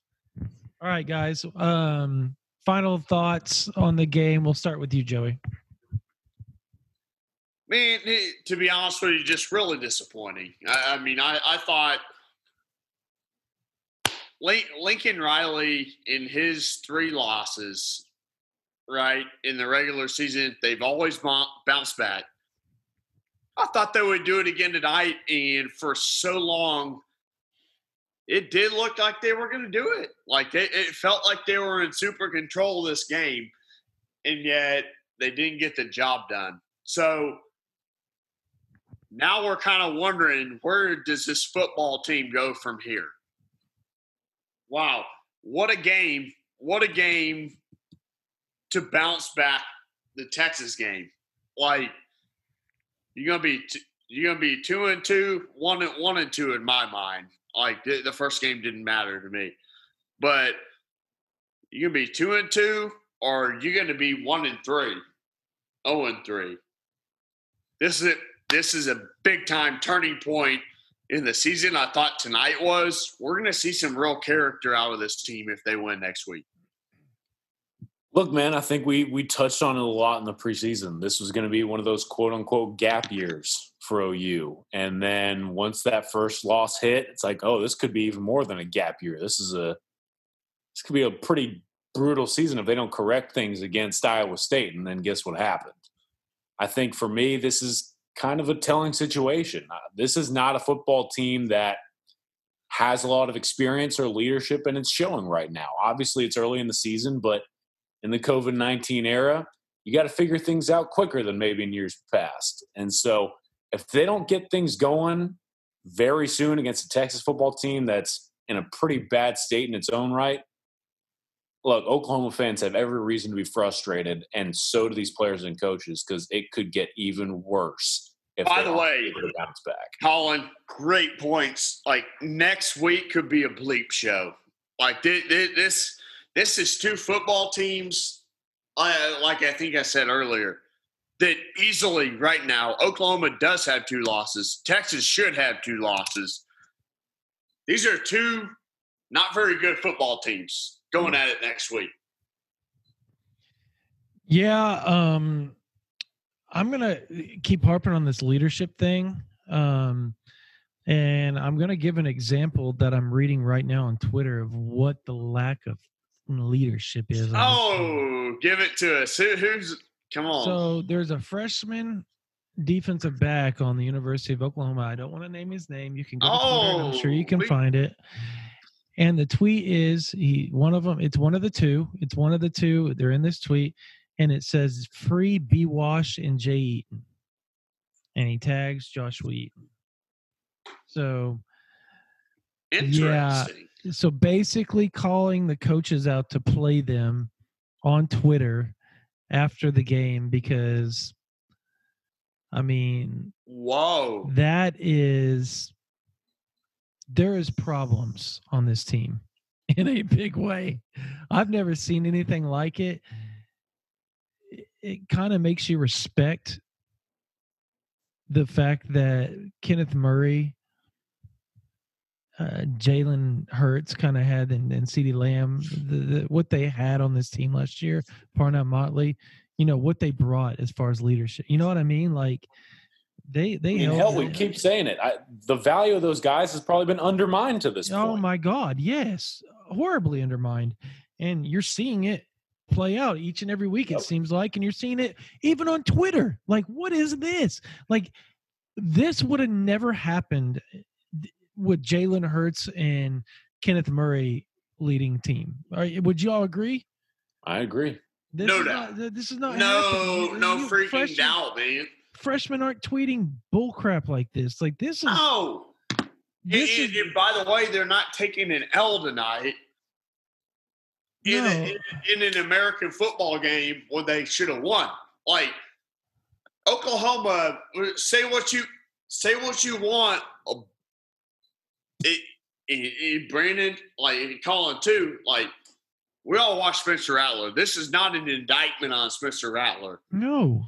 All right, guys. Um, final thoughts on the game. We'll start with you, Joey. Man, it- to be honest with you, just really disappointing. I, I mean, I, I thought Lincoln Riley in his three losses, right, in the regular season, they've always bounced back. I thought they would do it again tonight, and for so long, it did look like they were going to do it. Like it, it felt like they were in super control this game, and yet they didn't get the job done. So now we're kind of wondering where does this football team go from here? Wow, what a game! What a game to bounce back the Texas game. Like you're gonna be t- you're gonna be two and two, one and one and two in my mind. Like the, the first game didn't matter to me, but you're gonna be two and two, or you're gonna be one and three, zero and three. This is it. This is a big time turning point in the season. I thought tonight was. We're gonna see some real character out of this team if they win next week. Look, man, I think we we touched on it a lot in the preseason. This was going to be one of those quote unquote gap years for OU. And then once that first loss hit, it's like, oh, this could be even more than a gap year. This is a this could be a pretty brutal season if they don't correct things against Iowa State. And then guess what happened? I think for me, this is kind of a telling situation. Uh, This is not a football team that has a lot of experience or leadership, and it's showing right now. Obviously, it's early in the season, but in the COVID 19 era, you got to figure things out quicker than maybe in years past. And so, if they don't get things going very soon against a Texas football team that's in a pretty bad state in its own right, look, Oklahoma fans have every reason to be frustrated, and so do these players and coaches because it could get even worse. If By the way- bounce back. Colin, great points. Like next week could be a bleep show. Like thi- thi- this, this is two football teams. Uh, like I think I said earlier, that easily right now Oklahoma does have two losses. Texas should have two losses. These are two not very good football teams going at it next week. Yeah, um, I'm gonna keep harping on this leadership thing, um, and I'm gonna give an example that I'm reading right now on Twitter of what the lack of leadership is. on this team. Oh, give it to us. Who, who's Come on. So there's a freshman defensive back on the University of Oklahoma. I don't want to name his name. You can go to I'm sure you Oh, can we- find it. And the tweet is he one of them. It's one of the two. It's one of the two. They're in this tweet, and it says "Free B Wash and Jay Eaton," and he tags Joshua Eaton. So Interesting. So basically calling the coaches out to play them on Twitter after the game because I mean Whoa. that is there is problems on this team in a big way. I've never seen anything like it. It, it kind of makes you respect the fact that Kenneth Murray, uh, Jalen Hurts kind of had, and, and CeeDee Lamb, the, the, what they had on this team last year, Parnell Motley, you know, what they brought as far as leadership. You know what I mean? Like, they, they I mean, hell, we keep saying it. I, the value of those guys has probably been undermined to this Oh point. my God, yes, horribly undermined, and you're seeing it play out each and every week. It Yep. seems like, and you're seeing it even on Twitter. Like, what is this? Like, this would have never happened with Jalen Hurts and Kenneth Murray leading team. Are, would you all agree? I agree. This No is doubt. Not, this is not No, happening. no You- freaking freshmen- doubt, man. Freshmen aren't tweeting bullcrap like this. Like this is No. this and, is and by the way, they're not taking an L tonight in, No. a, in, in an American football game when they should have won. Like Oklahoma, uh, say what you say what you want. Uh, It, it, it Brandon, like Colin too. Like we all watch Spencer Rattler. This is not an indictment on Spencer Rattler. no.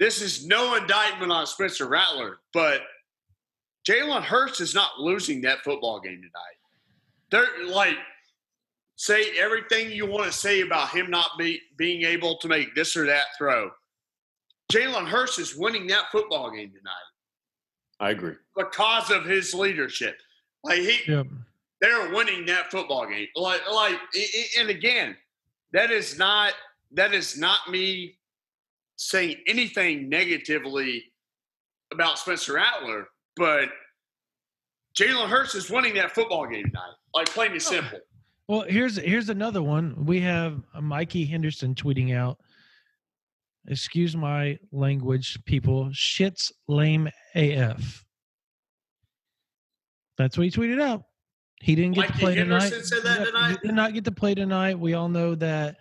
This is no indictment on Spencer Rattler, but Jalen Hurts is not losing that football game tonight. They're like, say everything you want to say about him not be, being able to make this or that throw. Jalen Hurts is winning that football game tonight I agree. because of his leadership. Like he, Yep. they're winning that football game. Like, like, and again, that is not that is not me saying anything negatively about Spencer Rattler, but Jalen Hurts is winning that football game tonight. Like plain and oh. simple. Well, here's here's another one. We have Mikey Henderson tweeting out. Excuse my language, people. Shit's lame AF. That's what he tweeted out. He didn't get to play Henderson tonight. said that tonight? He did not get to play tonight. We all know that.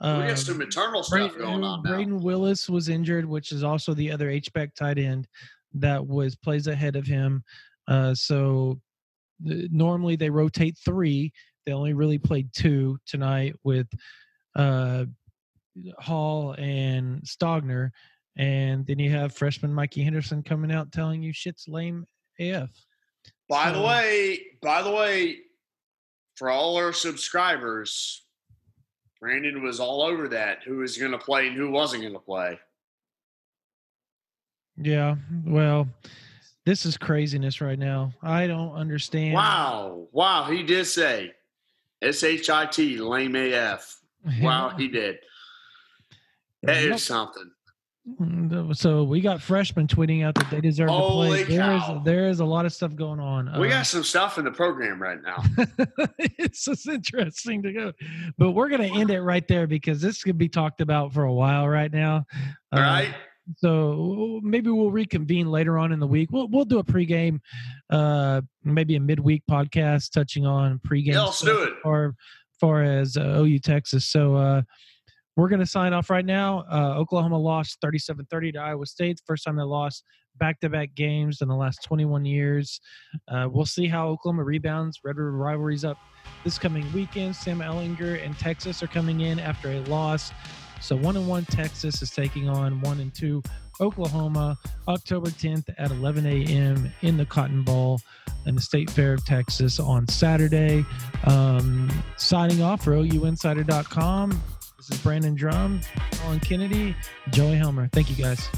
we um, got some eternal stuff Brayden, going on now. Brayden Willis was injured, which is also the other H back tight end that was plays ahead of him. Uh, so th- normally they rotate three. They only really played two tonight with uh, Hall and Stogner, and then you have freshman Mikey Henderson coming out telling you shit's lame AF. By the hmm. way, by the way, for all our subscribers, Brandon was all over that. Who was going to play and who wasn't going to play. Yeah, well, this is craziness right now. I don't understand. Wow. Wow. He did say S H I T, lame AF. Wow. He did. That is something. Mm, So we got freshmen tweeting out that they deserve Holy to play. There is, there is, a lot of stuff going on. We Um, got some stuff in the program right now. it's just interesting to go, but we're gonna end it right there because this could be talked about for a while right now. All Uh, right. So maybe we'll reconvene later on in the week. We'll we'll do a pregame, uh, maybe a midweek podcast touching on pregame. Yeah, let's do it. Far far as uh, OU Texas. So uh, we're gonna sign off right now. Uh, Oklahoma lost 37-30 to Iowa State. First time they lost back-to-back games in the last 21 years. Uh, we'll see how Oklahoma rebounds. Red River rivalries up this coming weekend. Sam Ehlinger and Texas are coming in after a loss. So one and one Texas is taking on one and two Oklahoma October 10th at 11 a.m. in the Cotton Bowl in the State Fair of Texas on Saturday. Um, signing off for OUinsider.com. This is Brandon Drum, Colin Kennedy, Joey Helmer. Thank you guys.